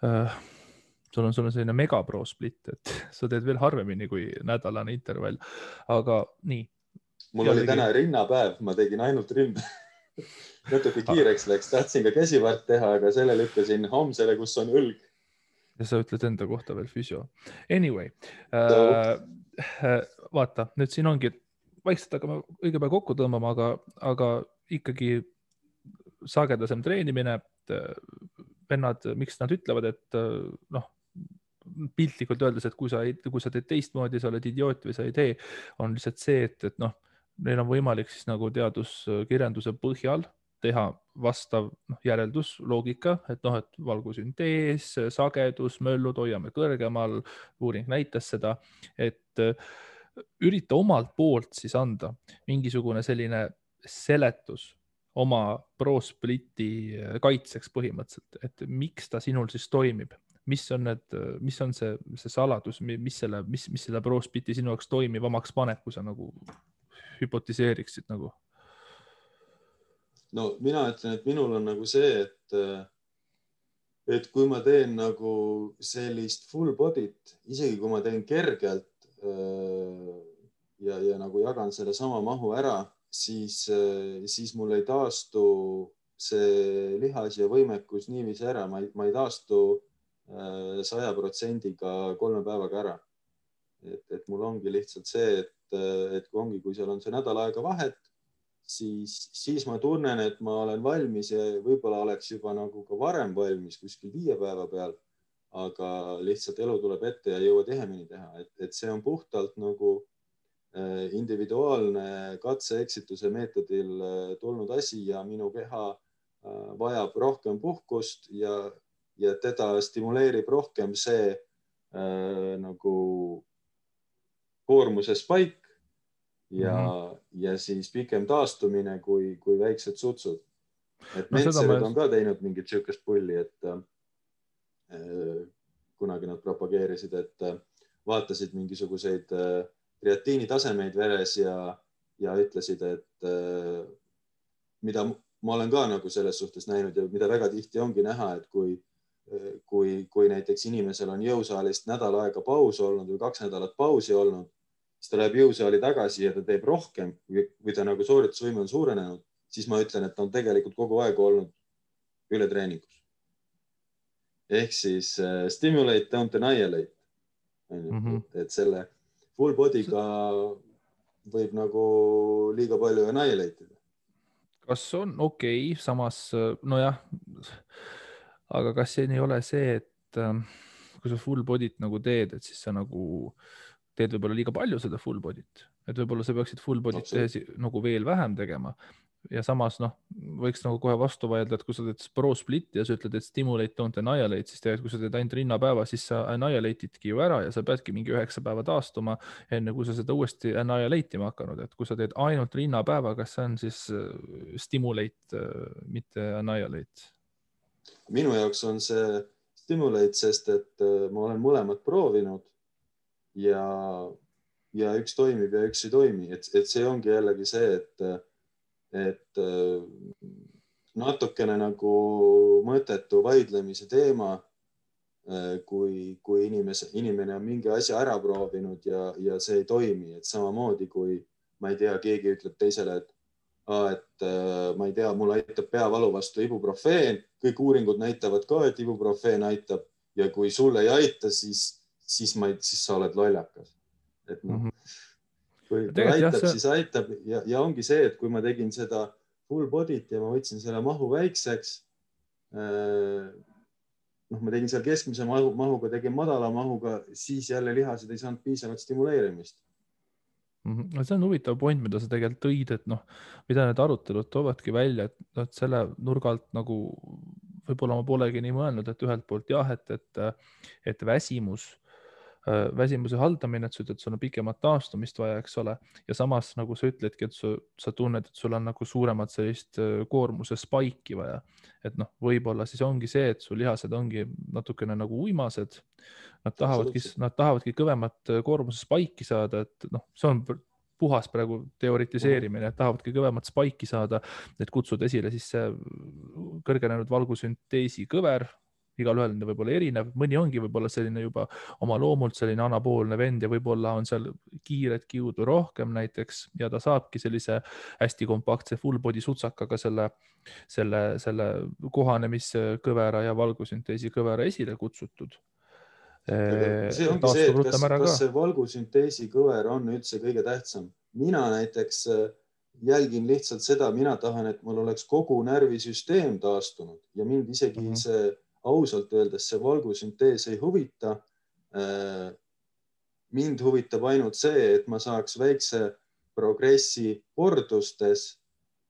sul on, sul on selline mega pro split, et sa teed veel harvemini kui nädalane intervall, aga nii. mul oli täna rinnapäev, ma tegin ainult rinda natuke kiireks läks, tahtsin ka käsivart teha, aga selle lükkasin homsele, kus on õlg. ja sa ütled enda kohta veel füsio. Anyway äh, äh,, vaata nüüd siin ongi, vaikselt hakkame õige pea kokku tõmbama, aga, aga ikkagi sagedasem treenimine. Vennad, miks nad ütlevad, et noh, piltlikult öeldes, et kui sa, kui sa teed teistmoodi, sa oled idioot või sa ei tee, on lihtsalt see, et, et noh neil on võimalik siis nagu teaduskirjanduse põhjal teha vastav noh, järeldus, loogika, et noh, et valgusüntees, sagedus, möllud hoiame kõrgemal, uuring näitas seda, et äh, ürita omalt poolt siis anda mingisugune selline seletus oma prospliti kaitseks põhimõtteliselt, et miks ta sinul siis toimib mis on need, mis on see, see saladus, mis selle, mis, mis selle prospliti sinu jaoks toimivamaks paneb, kui sa nagu hüpotiseeriksid nagu? no mina ütlen, et minul on nagu see, et, et kui ma teen nagu sellist full body't, isegi kui ma teen kergelt ja, ja nagu jagan sellesama mahu ära, siis, siis mul ei taastu see lihas ja võimekus niiviisi ära, ma ei, ma ei taastu saja protsendiga kolme päevaga ära. et, et mul ongi lihtsalt see, et, et kui ongi, kui seal on see nädal aega vahet, siis, siis ma tunnen, et ma olen valmis ja võib-olla oleks juba nagu ka varem valmis kuskil viie päeva peal. aga lihtsalt elu tuleb ette ja ei jõua tihemini teha, et, et see on puhtalt nagu äh, individuaalne katse-eksituse meetodil äh, tulnud asi ja minu keha äh, vajab rohkem puhkust ja ja teda stimuleerib rohkem see äh, nagu koormuse spike ja mm, -hmm. ja siis pikem taastumine kui, kui väiksed sutsud. et no, Mentserid on ka teinud mingit sihukest pulli, et äh, kunagi nad propageerisid, et äh, vaatasid mingisuguseid äh, kreatiini tasemeid veres ja, ja ütlesid, et äh, mida ma olen ka nagu selles suhtes näinud ja mida väga tihti ongi näha, et kui kui, kui näiteks inimesel on jõusaalist nädal aega paus olnud või kaks nädalat pausi olnud, siis ta läheb jõusaali tagasi ja ta teeb rohkem või ta nagu sooritusvõime on suurenenud, siis ma ütlen, et ta on tegelikult kogu aeg olnud ületreeningus. ehk siis uh, stimulate, don't annihilate mm, -hmm. et selle full body'ga võib nagu liiga palju annihilate ida. kas on? Okei okay,, samas nojah. Aga kas siin ei ole see, et äh, kui sa full body't nagu teed, et siis sa nagu teed võib-olla liiga palju seda full body't, et võib-olla sa peaksid full body't tehes nagu veel vähem tegema ja samas noh, võiks nagu kohe vastu vaielda, et kui sa teed pro split'i ja sa ütled, et stimulate don't annihilate, siis tegelikult, kui sa teed ainult rinnapäeva, siis sa annihilate idki ju ära ja sa peadki mingi üheksa päeva taastuma, enne kui sa seda uuesti annihilate ima hakanud, et kui sa teed ainult rinnapäeva, kas see on siis äh, stimulate, äh, mitte annihilate? minu jaoks on see stimulate, sest et äh, ma olen mõlemad proovinud ja, ja üks toimib ja üks ei toimi, et, et see ongi jällegi see, et, et äh, natukene nagu mõttetu vaidlemise teema. Äh, kui, kui inimese, inimene on mingi asja ära proovinud ja, ja see ei toimi, et samamoodi kui ma ei tea, keegi ütleb teisele, et et äh, ma ei tea, mul aitab peavalu vastu ibuprofeen, kõik uuringud näitavad ka, et ibuprofeen aitab ja kui sul ei aita, siis, siis ma, siis sa oled lollakas. et noh mm -hmm., kui, aitab, siis aitab ja, ja ongi see, et kui ma tegin seda full body't ja ma võtsin selle mahu väikseks. Äh, noh, ma tegin seal keskmise mahu, mahuga, tegin madala mahuga, siis jälle lihased ei saanud piisavat stimuleerimist mm. -hmm. see on huvitav point, mida sa tegelikult tõid, et noh, mida need arutelud toovadki välja, et noh, et selle nurga alt nagu võib-olla ma polegi nii mõelnud, et ühelt poolt jah, et, et, et väsimus väsimuse haldamine, et sa ütled, sul on pikemat taastumist vaja, eks ole, ja samas nagu sa ütledki, et su, sa tunned, et sul on nagu suuremat sellist äh, koormuse spike'i vaja. et noh, võib-olla siis ongi see, et su lihased ongi natukene nagu uimased. Nad tahavadki, nad tahavadki kõvemat äh, koormuse spike'i saada, et noh, see on puhas praegu teoritiseerimine, et tahavadki kõvemat spike'i saada, et kutsuda esile siis see kõrgenenud valgusünteesi kõver igalühel on ta võib-olla erinev, mõni ongi võib-olla selline juba oma loomult selline anapoolne vend ja võib-olla on seal kiiret kiudu rohkem näiteks ja ta saabki sellise hästi kompaktse full body sutsakaga selle, selle, selle kohanemiskõvera ja valgusünteesi kõvera esile kutsutud see ongi see, et kas, kas see valgusünteesi kõver on üldse kõige tähtsam. mina näiteks äh, jälgin lihtsalt seda, mina tahan, et mul oleks kogu närvisüsteem taastunud ja mind isegi mm -hmm. see ausalt öeldes see valgusüntees ei huvita. Äh, mind huvitab ainult see, et ma saaks väikse progressi kordustes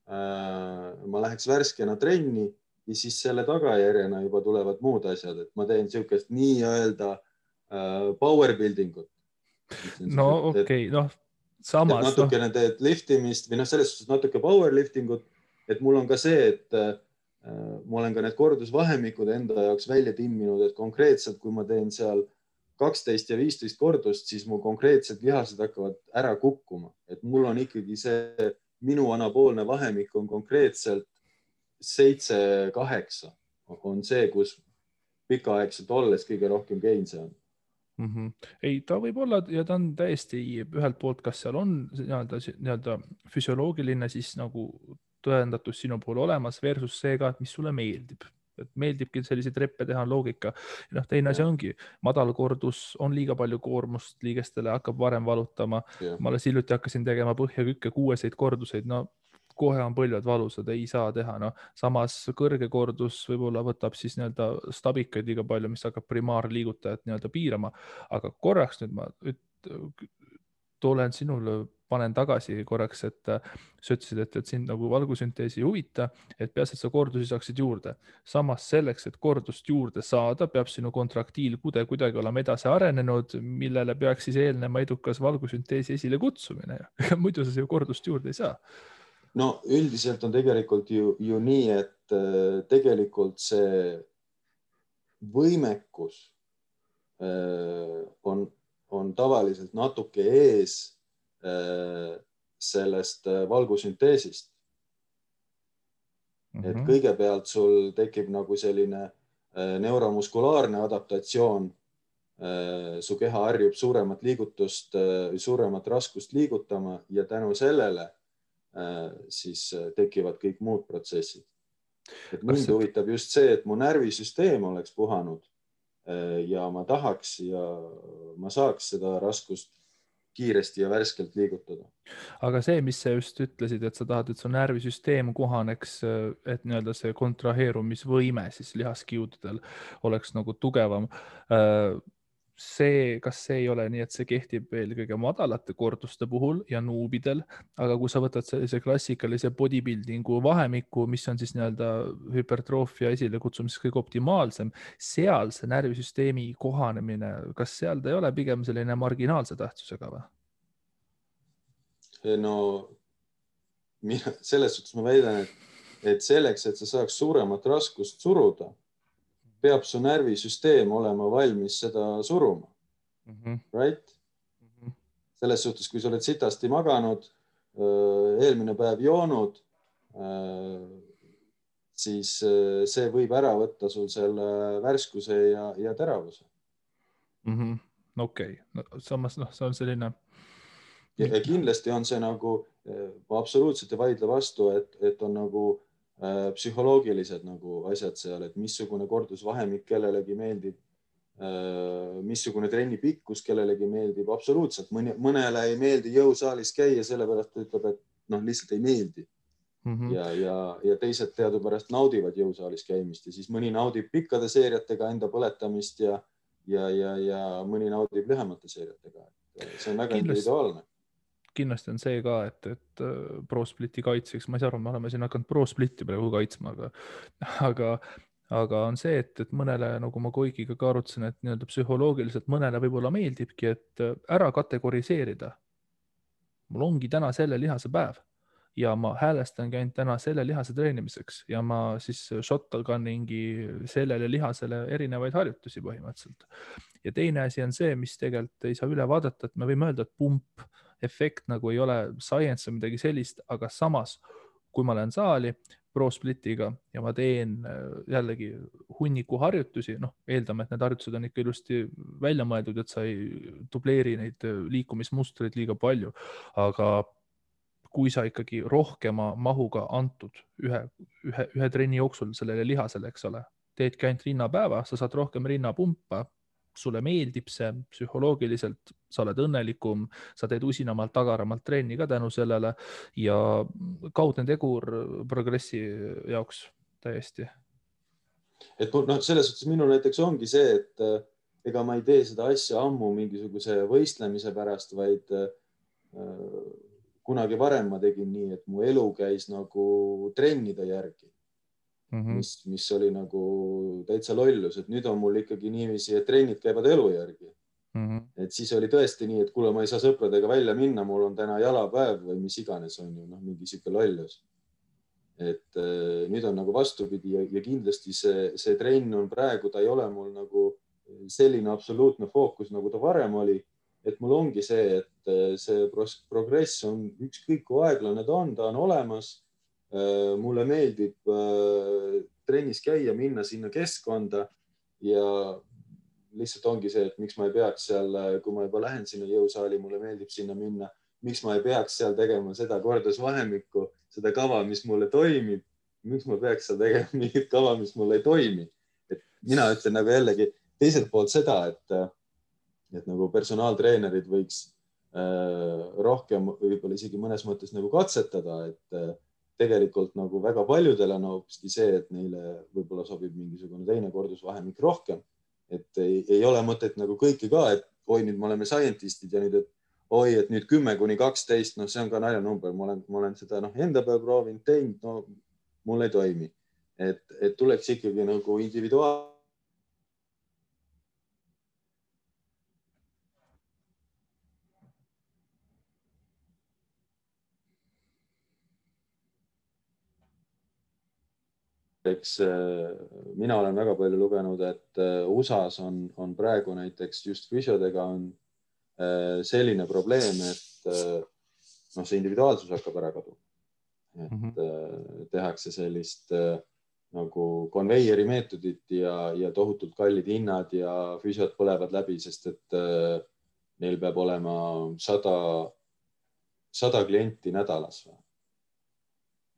äh, ma läheks värskena trenni ja siis selle tagajärjena juba tulevad muud asjad, et ma teen niisugust nii-öelda äh, power building ut. no okei okay., noh, samas. natukene no. teed liftimist või noh, selles suhtes natuke power lifting ut, et mul on ka see, et ma olen ka need kordusvahemikud enda jaoks välja timminud, et konkreetselt, kui ma teen seal kaksteist ja viisteist kordust, siis mu konkreetsed lihased hakkavad ära kukkuma, et mul on ikkagi see minu anaboolne vahemik on konkreetselt seitse, kaheksa on see, kus pikaaegselt olles kõige rohkem gain'e on mm. -hmm. ei, ta võib olla ja ta on täiesti ühelt poolt, kas seal on nii-öelda, nii-öelda füsioloogiline siis nagu tõendatus sinu puhul olemas versus see ka, et mis sulle meeldib. Et meeldibki selliseid reppe teha, on loogika. noh, teine asi ongi madal kordus, on liiga palju koormust liigestele, hakkab varem valutama. Ma alles hiljuti hakkasin tegema põhjakükke kuueseid korduseid, no kohe on põlved valusad, ei saa teha, noh, samas kõrge kordus võib-olla võtab siis nii-öelda stabikaid liiga palju, mis hakkab primaarliigutajat nii-öelda piirama, aga korraks nüüd ma tulen sinule panen tagasi korraks, et äh, sa ütlesid, et, et sind nagu valgusüntees ei huvita, et peaasi, et sa kordusi saaksid juurde. samas selleks, et kordust juurde saada, peab sinu kontraktiilkude kuidagi olema edasi arenenud, millele peaks siis eelnema edukas valgusünteesi esilekutsumine. muidu sa ju kordust juurde ei saa. no üldiselt on tegelikult ju, ju nii, et äh, tegelikult see võimekus äh, on, on tavaliselt natuke ees sellest äh, valgusünteesist mm. -hmm. et mhm. kõigepealt sul tekib nagu selline äh, neuromuskulaarne adaptatsioon. su keha harjub suuremat liigutust, suuremat raskust liigutama ja tänu sellele siis tekivad kõik muud protsessid. et mind see... huvitab just see, et mu närvisüsteem oleks puhanud ja ma tahaks ja ma saaks seda raskust kiiresti ja värskelt liigutada. aga see, mis sa just ütlesid, et sa tahad, et su närvisüsteem kohaneks, et nii-öelda see kontraheerumisvõime siis lihaskiududel oleks nagu tugevam see, kas see ei ole nii, et see kehtib eelkõige madalate korduste puhul ja nuubidel, aga kui sa võtad sellise klassikalise bodybuilding'u vahemiku, mis on siis nii-öelda hüpertroofia esilekutsumises kõige optimaalsem, seal see närvisüsteemi kohanemine, kas seal ta ei ole pigem selline marginaalse tähtsusega või? no mina selles suhtes ma väidan, et, et selleks, et sa saaks suuremat raskust suruda peab su närvisüsteem olema valmis seda suruma mm. -hmm. Right mm? -hmm. selles suhtes, kui sa oled sitasti maganud, eelmine päev joonud, siis see võib ära võtta sul selle värskuse ja, ja teravuse mm -hmm.. okei okay. no,, samas noh, see on selline. ja kindlasti on see nagu, ma absoluutselt ei vaidle vastu, et, et on nagu Äh, psühholoogilised nagu asjad seal, et missugune kordusvahemik kellelegi meeldib, äh, missugune trenni pikkus kellelegi meeldib, absoluutselt mõni, mõnele ei meeldi jõusaalis käia, sellepärast ta ütleb, et noh, lihtsalt ei meeldi mm. -hmm. ja, ja, ja teised teadupärast naudivad jõusaalis käimist ja siis mõni naudib pikkade seeriatega enda põletamist ja, ja, ja, ja mõni naudib lühemate seeriatega. see on väga individuaalne kindlasti on see ka, et, et äh, ProSpliti kaitseks, ma ei saa aru, me oleme siin hakanud ProSpliti praegu kaitsma, aga, aga, aga on see, et, et mõnele, nagu ma Koigiga ka arutasin, et nii-öelda psühholoogiliselt mõnele võib-olla meeldibki, et äh, ära kategoriseerida. mul ongi täna selle lihase päev ja ma häälestangi ainult täna selle lihase treenimiseks ja ma siis shot'al kannangi sellele lihasele erinevaid harjutusi põhimõtteliselt. ja teine asi on see, mis tegelikult ei saa üle vaadata, et me võime öelda, et pump efekt nagu ei ole science või midagi sellist, aga samas, kui ma lähen saali ProSplitiga ja ma teen äh, jällegi hunniku harjutusi, noh, eeldame, et need harjutused on ikka ilusti välja mõeldud, et sa ei dubleeri neid äh, liikumismustreid liiga palju, aga kui sa ikkagi rohkema mahuga antud ühe, ühe, ühe trenni jooksul sellele lihasele, eks ole, teedki ainult rinnapäeva, sa saad rohkem rinnapumpa, sulle meeldib see psühholoogiliselt, sa oled õnnelikum, sa teed usinamalt, agaramalt trenni ka tänu sellele ja kaudne tegur progressi jaoks täiesti. et noh, selles suhtes minul näiteks ongi see, et äh, ega ma ei tee seda asja ammu mingisuguse võistlemise pärast, vaid äh, kunagi varem ma tegin nii, et mu elu käis nagu trennide järgi mm, -hmm. mis, mis oli nagu täitsa lollus, et nüüd on mul ikkagi niiviisi, et trennid käivad elu järgi mm. -hmm. et siis oli tõesti nii, et kuule, ma ei saa sõpradega välja minna, mul on täna jalapäev või mis iganes on ju, noh, mingi sihuke lollus. et äh, nüüd on nagu vastupidi ja, ja kindlasti see, see trenn on praegu, ta ei ole mul nagu selline absoluutne fookus, nagu ta varem oli. et mul ongi see, et äh, see progress on ükskõik kui aeglane ta on, ta on olemas mulle meeldib äh, trennis käia, minna sinna keskkonda ja lihtsalt ongi see, et miks ma ei peaks seal, kui ma juba lähen sinna jõusaali, mulle meeldib sinna minna, miks ma ei peaks seal tegema seda kordusvahemikku, seda kava, mis mulle toimib. miks ma peaks seal tegema mingit kava, mis mulle ei toimi? et mina ütlen nagu jällegi teiselt poolt seda, et, et nagu personaaltreenerid võiks äh, rohkem võib-olla isegi mõnes mõttes nagu katsetada, et tegelikult nagu väga paljudele on hoopiski see, et neile võib-olla sobib mingisugune teine kordusvahemik rohkem. et ei, ei ole mõtet nagu kõike ka, et oi, nüüd me oleme scientist'id ja nüüd, et oi, et nüüd kümme kuni kaksteist, noh, see on ka naljanumber, ma olen, ma olen seda noh, enda peal proovinud, teinud, no mul ei toimi. et, et tuleks ikkagi nagu individuaal eks äh, mina olen väga palju lugenud, et äh, USA-s on, on praegu näiteks just füsiodega on äh, selline probleem, et noh, see individuaalsus hakkab ära kaduma. et mm -hmm. tehakse sellist nagu konveieri meetodit ja, ja tohutult kallid hinnad ja füsiod põlevad läbi, sest et neil peab olema sada, sada klienti nädalas või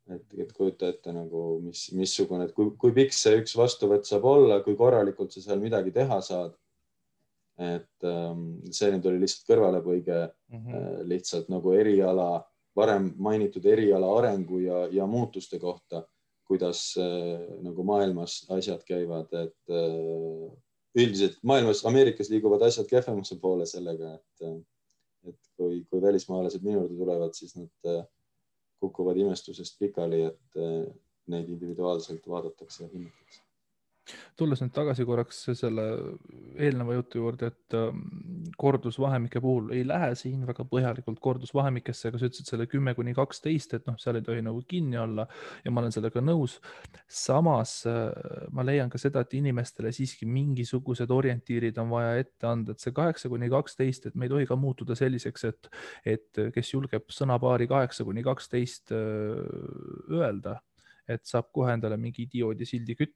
et, et kujuta ette nagu, mis, missugune, et kui, kui pikk see üks vastuvõtt saab olla, kui korralikult sa seal midagi teha saad. et ähm, see nüüd oli lihtsalt kõrvalepõige mm -hmm. lihtsalt nagu eriala, varem mainitud eriala arengu ja, ja muutuste kohta, kuidas äh, nagu maailmas asjad käivad, et äh, üldiselt maailmas, Ameerikas liiguvad asjad kehvemasse poole sellega, et, et kui, kui välismaalased minu juurde tulevad, siis nad äh, kukuvad imestusest pikali, et eh, neid individuaalselt vaadatakse ja hinnatakse tulles nüüd tagasi korraks selle eelneva jutu juurde, et ähm, kordusvahemike puhul ei lähe siin väga põhjalikult kordusvahemikesse, aga sa ütlesid selle kümme kuni kaksteist, et noh, seal ei tohi nagu kinni olla ja ma olen sellega nõus. samas äh, ma leian ka seda, et inimestele siiski mingisugused orientiirid on vaja ette anda, et see kaheksa kuni kaksteist, et me ei tohi ka muutuda selliseks, et, et kes julgeb sõnapaari kaheksa kuni kaksteist äh, öelda et saab kohe endale mingi idioodi sildi küt-,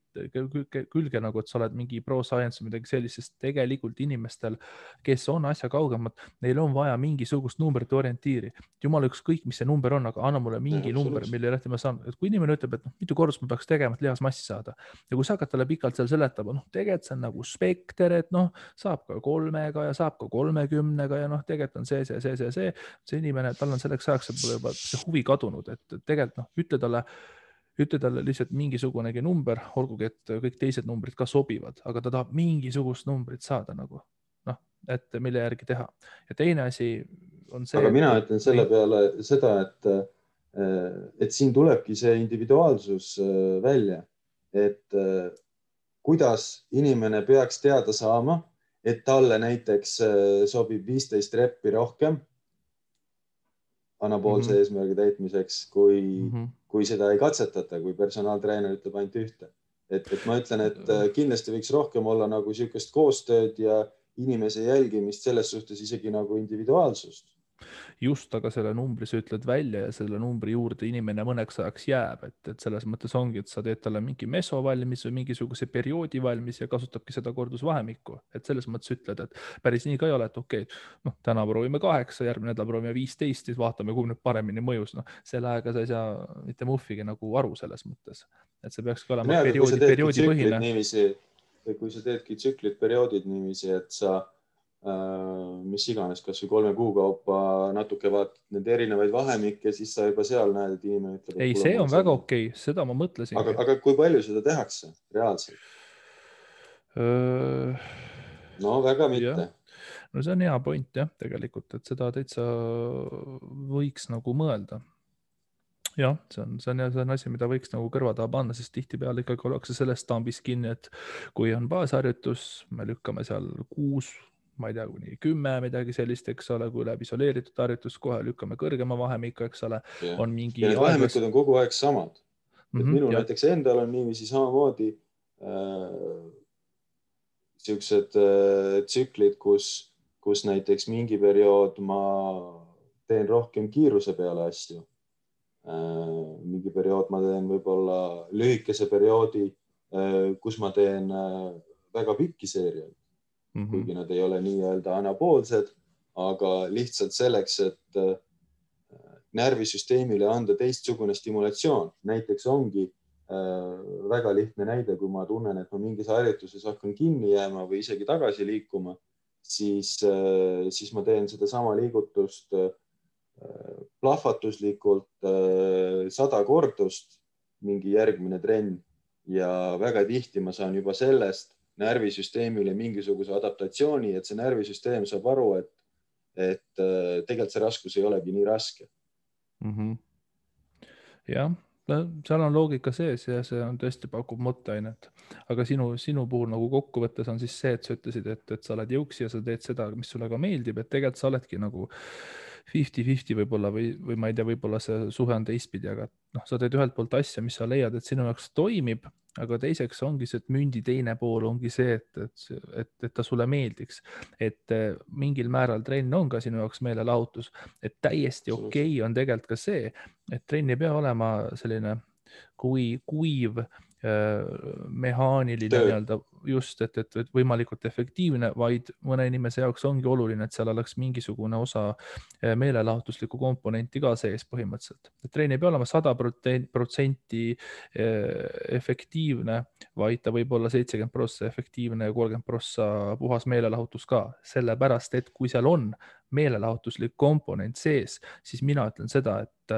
külge nagu, et sa oled mingi pro science või midagi sellist, sest tegelikult inimestel, kes on asja kaugemad, neil on vaja mingisugust numbrite orientiiri. jumala ükskõik, mis see number on, aga anna mulle mingi ja, number, mille järgi ma saan, et kui inimene ütleb, et noh, mitu kordust ma peaks tegema, et lihasmassi saada ja kui sa hakkad talle pikalt seal seletama, noh, tegelikult see on nagu spekter, et noh, saab ka kolmega ja saab ka kolmekümnega ja noh, tegelikult on see, see, see, see, see, see inimene, tal on selleks ajaks juba see huvi kadunud, et tegelikult noh, ütle talle ütle talle lihtsalt mingisugunegi number, olgugi et kõik teised numbrid ka sobivad, aga ta tahab mingisugust numbrit saada nagu noh, et mille järgi teha. ja teine asi on see. aga mina et... ütlen selle peale seda, et, et siin tulebki see individuaalsus äh, välja, et äh, kuidas inimene peaks teada saama, et talle näiteks sobib viisteist reppi rohkem anaboolse mm -hmm. eesmärgi täitmiseks, kui mm, -hmm. kui seda ei katsetata, kui personaaltreener ütleb ainult ühte. et, et ma ütlen, et äh, kindlasti võiks rohkem olla nagu niisugust koostööd ja inimese jälgimist selles suhtes isegi nagu individuaalsust just, aga selle numbri sa ütled välja ja selle numbri juurde inimene mõneks ajaks jääb, et, et selles mõttes ongi, et sa teed talle mingi meso valmis või mingisuguse perioodi valmis ja kasutabki seda kordusvahemikku, et selles mõttes ütled, et päris nii ka ei ole, et okei okay,, noh, täna proovime kaheksa, järgmine nädal proovime viisteist, siis vaatame, kumb nüüd paremini mõjus, noh, selle ajaga sa ei saa mitte muhvigi nagu aru selles mõttes, et see peakski olema perioodi, perioodipõhine. niiviisi, kui sa teedki tsüklid, perioodid niiviisi, et sa mis iganes, kasvõi kolme kuu kaupa natuke vaatad neid erinevaid vahemikke, siis sa juba seal näed, et inimene ütleb. ei, see on väga okei okay., seda ma mõtlesin. aga, aga kui palju seda tehakse reaalselt? no väga mitte. no see on hea point jah, tegelikult, et seda täitsa võiks nagu mõelda jah, see on, see on, see on asi, mida võiks nagu kõrva taha panna, sest tihtipeale ikkagi ollakse sellest tambist kinni, et kui on baasharjutus, me lükkame seal kuus, ma ei tea, kuni kümme, midagi sellist, eks ole, kui läheb isoleeritud harjutus, kohe lükkame kõrgema vahemiku, eks ole, on mingi. ja need vahemikud on kogu aeg samad mm. -hmm, minul ja. näiteks endal on niiviisi samamoodi äh, siuksed äh, tsüklid, kus, kus näiteks mingi periood ma teen rohkem kiiruse peale asju Äh, mingi periood ma teen võib-olla lühikese perioodi, äh, kus ma teen äh, väga pikki seeriaid mm, -hmm. kuigi nad ei ole nii-öelda anapoolsed, aga lihtsalt selleks, et närvisüsteemile anda teistsugune stimulatsioon, näiteks ongi väga lihtne näide, kui ma tunnen, et ma mingis harjutuses hakkan kinni jääma või isegi tagasi liikuma, siis, siis ma teen sedasama liigutust plahvatuslikult äh, sada kordust mingi järgmine trenn ja väga tihti ma saan juba sellest närvisüsteemile mingisuguse adaptatsiooni, et see närvisüsteem saab aru, et, et äh, tegelikult see raskus ei olegi nii raske mm. -hmm. jah, seal on loogika sees ja see on tõesti pakub mõtteainet, aga sinu, sinu puhul nagu kokkuvõttes on siis see, et sa ütlesid, et, et sa oled jõuksi ja sa teed seda, mis sulle ka meeldib, et tegelikult sa oledki nagu fifty-fifty võib-olla või, või ma ei tea, võib-olla see suhe on teistpidi, aga noh, sa teed ühelt poolt asja, mis sa leiad, et sinu jaoks toimib, aga teiseks ongi see, et mündi teine pool ongi see, et, et, et, et ta sulle meeldiks. et eh, mingil määral trenn on ka sinu jaoks meelelahutus, et täiesti okei okay on tegelikult ka see, et trenn ei pea olema selline kui kuiv mehaaniline nii-öelda just, et, et, et võimalikult efektiivne, vaid mõne inimese jaoks ongi oluline, et seal oleks mingisugune osa meelelahutuslikku komponenti ka sees põhimõtteliselt. et trenn ei pea olema sada protsenti efektiivne, vaid ta võib olla seitsekümmend prossa efektiivne ja kolmkümmend prossa puhas meelelahutus ka, sellepärast et kui seal on meelelahutuslik komponent sees, siis mina ütlen seda, et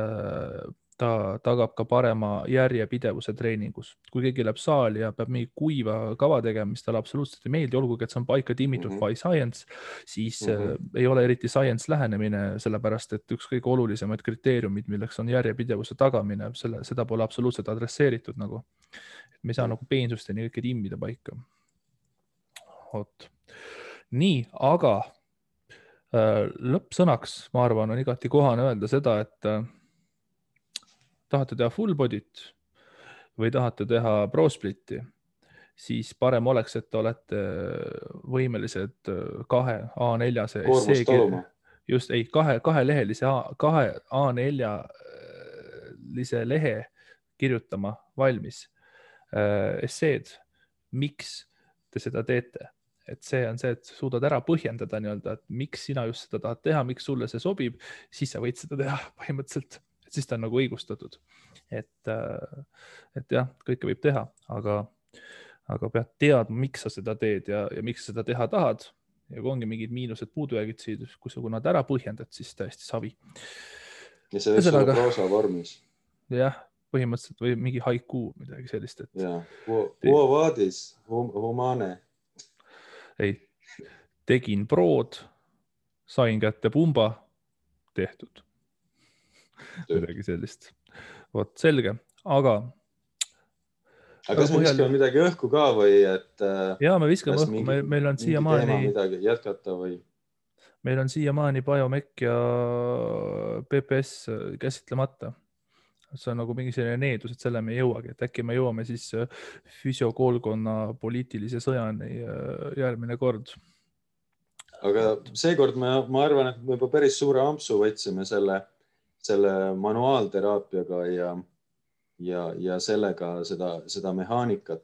ta tagab ka parema järjepidevuse treeningus. kui keegi läheb saali ja peab mingi kuiva kava tegema, mis talle absoluutselt ei meeldi, olgugi et see on paika timmitud mm -hmm. by science, siis mm -hmm. ei ole eriti science lähenemine, sellepärast et üks kõige olulisemaid kriteeriumid, milleks on järjepidevuse tagamine, selle, seda pole absoluutselt adresseeritud nagu. et me ei saa -hmm. nagu peensusteni kõike timmida paika. vot, nii, aga äh, lõppsõnaks, ma arvan, on igati kohane öelda seda, et äh, tahate teha full body't või tahate teha pro split'i, siis parem oleks, et te olete võimelised kahe A4-se essee, just ei, kahe, kahelehelise, kahe A4-lise lehe kirjutama valmis. Äh, esseed, miks te seda teete? Et see on see, et suudad ära põhjendada nii-öelda, et miks sina just seda tahad teha, miks sulle see sobib, siis sa võid seda teha põhimõtteliselt et siis ta on nagu õigustatud. et, äh, et jah, kõike võib teha, aga, aga pead teadma, miks sa seda teed ja, ja miks sa seda teha tahad. ja kui ongi mingid miinused, puudujäägid siin, kui sa nad ära põhjendad, siis täiesti savi. ja see võiks olla proosa vormis. jah, põhimõtteliselt või mingi haiku, midagi sellist, et. ja, Quo vadis humane. ei, tegin prood, sain kätte pumba, tehtud midagi sellist. vot selge, aga. aga kas me viskame midagi õhku ka või et? Äh, ja me viskame õhku, meil, meil on siiamaani. midagi jätkata või? meil on siiamaani Biomec ja PPS käsitlemata see on nagu mingi selline needus, et selle me ei jõuagi, et äkki me jõuame siis äh, füsiokoolkonna poliitilise sõjani äh, järgmine kord. aga seekord ma, ma arvan, et me juba päris suure ampsu võtsime selle selle manuaalteraapiaga ja, ja, ja sellega seda, seda mehaanikat,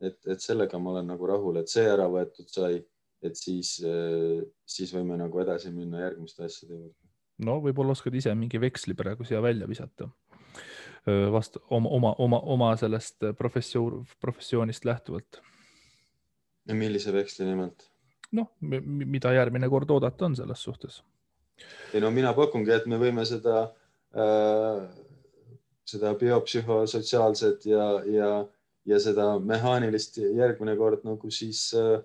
et, et sellega ma olen nagu rahul, et see ära võetud sai, et siis, siis võime nagu edasi minna järgmiste asjade juurde. no võib-olla oskad ise mingi veksli praegu siia välja visata vastu oma, oma, oma, oma sellest professioon, professioonist lähtuvalt. millise veksli nimelt? noh, mida järgmine kord oodata on selles suhtes ei no mina pakungi, et me võime seda äh,, seda biopsühhosotsiaalset ja, ja, ja seda mehaanilist järgmine kord nagu siis äh,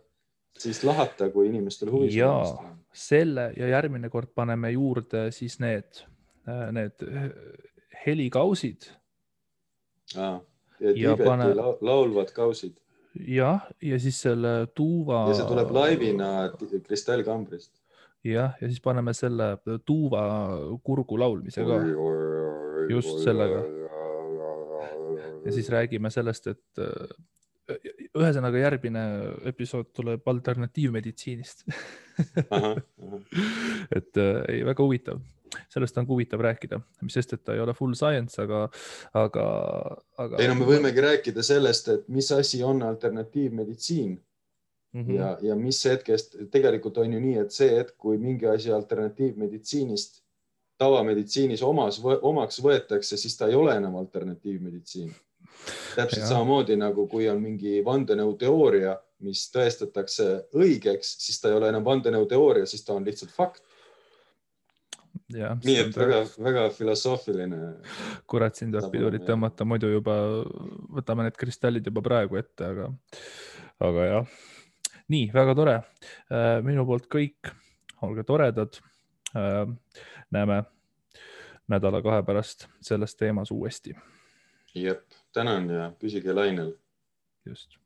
siis lahata, kui inimestel huvi ja selle ja järgmine kord paneme juurde siis need, need helikausid. ja Tiibeti pane... laulvad kausid. jah, ja siis selle tuuva. ja see tuleb laivina kristallkambrist. Jah, ja siis paneme selle tuuva kurgu laulmise ka. just sellega. ja siis räägime sellest, et ühesõnaga järgmine episood tuleb alternatiivmeditsiinist et äh, ei, väga huvitav, sellest on huvitav rääkida, mis sest, et ta ei ole full science, aga, aga, aga. ei no me võimegi rääkida sellest, et mis asi on alternatiivmeditsiin mm -hmm. ja, ja mis hetkest, tegelikult on ju nii, et see hetk, kui mingi asi alternatiivmeditsiinist tavameditsiinis omas, omaks võetakse, siis ta ei ole enam alternatiivmeditsiin täpselt ja. samamoodi nagu kui on mingi vandenõuteooria, mis tõestatakse õigeks, siis ta ei ole enam vandenõuteooria, siis ta on lihtsalt fakt. nii et väga-väga filosoofiline. kurat, siin tuleb pidurit tõmmata, muidu juba võtame need kristallid juba praegu ette, aga, aga jah. Nii, väga tore. Äh, minu poolt kõik, olge toredad. Äh, näeme nädala-kahe pärast selles teemas uuesti. jep tänan ja püsige lainel. just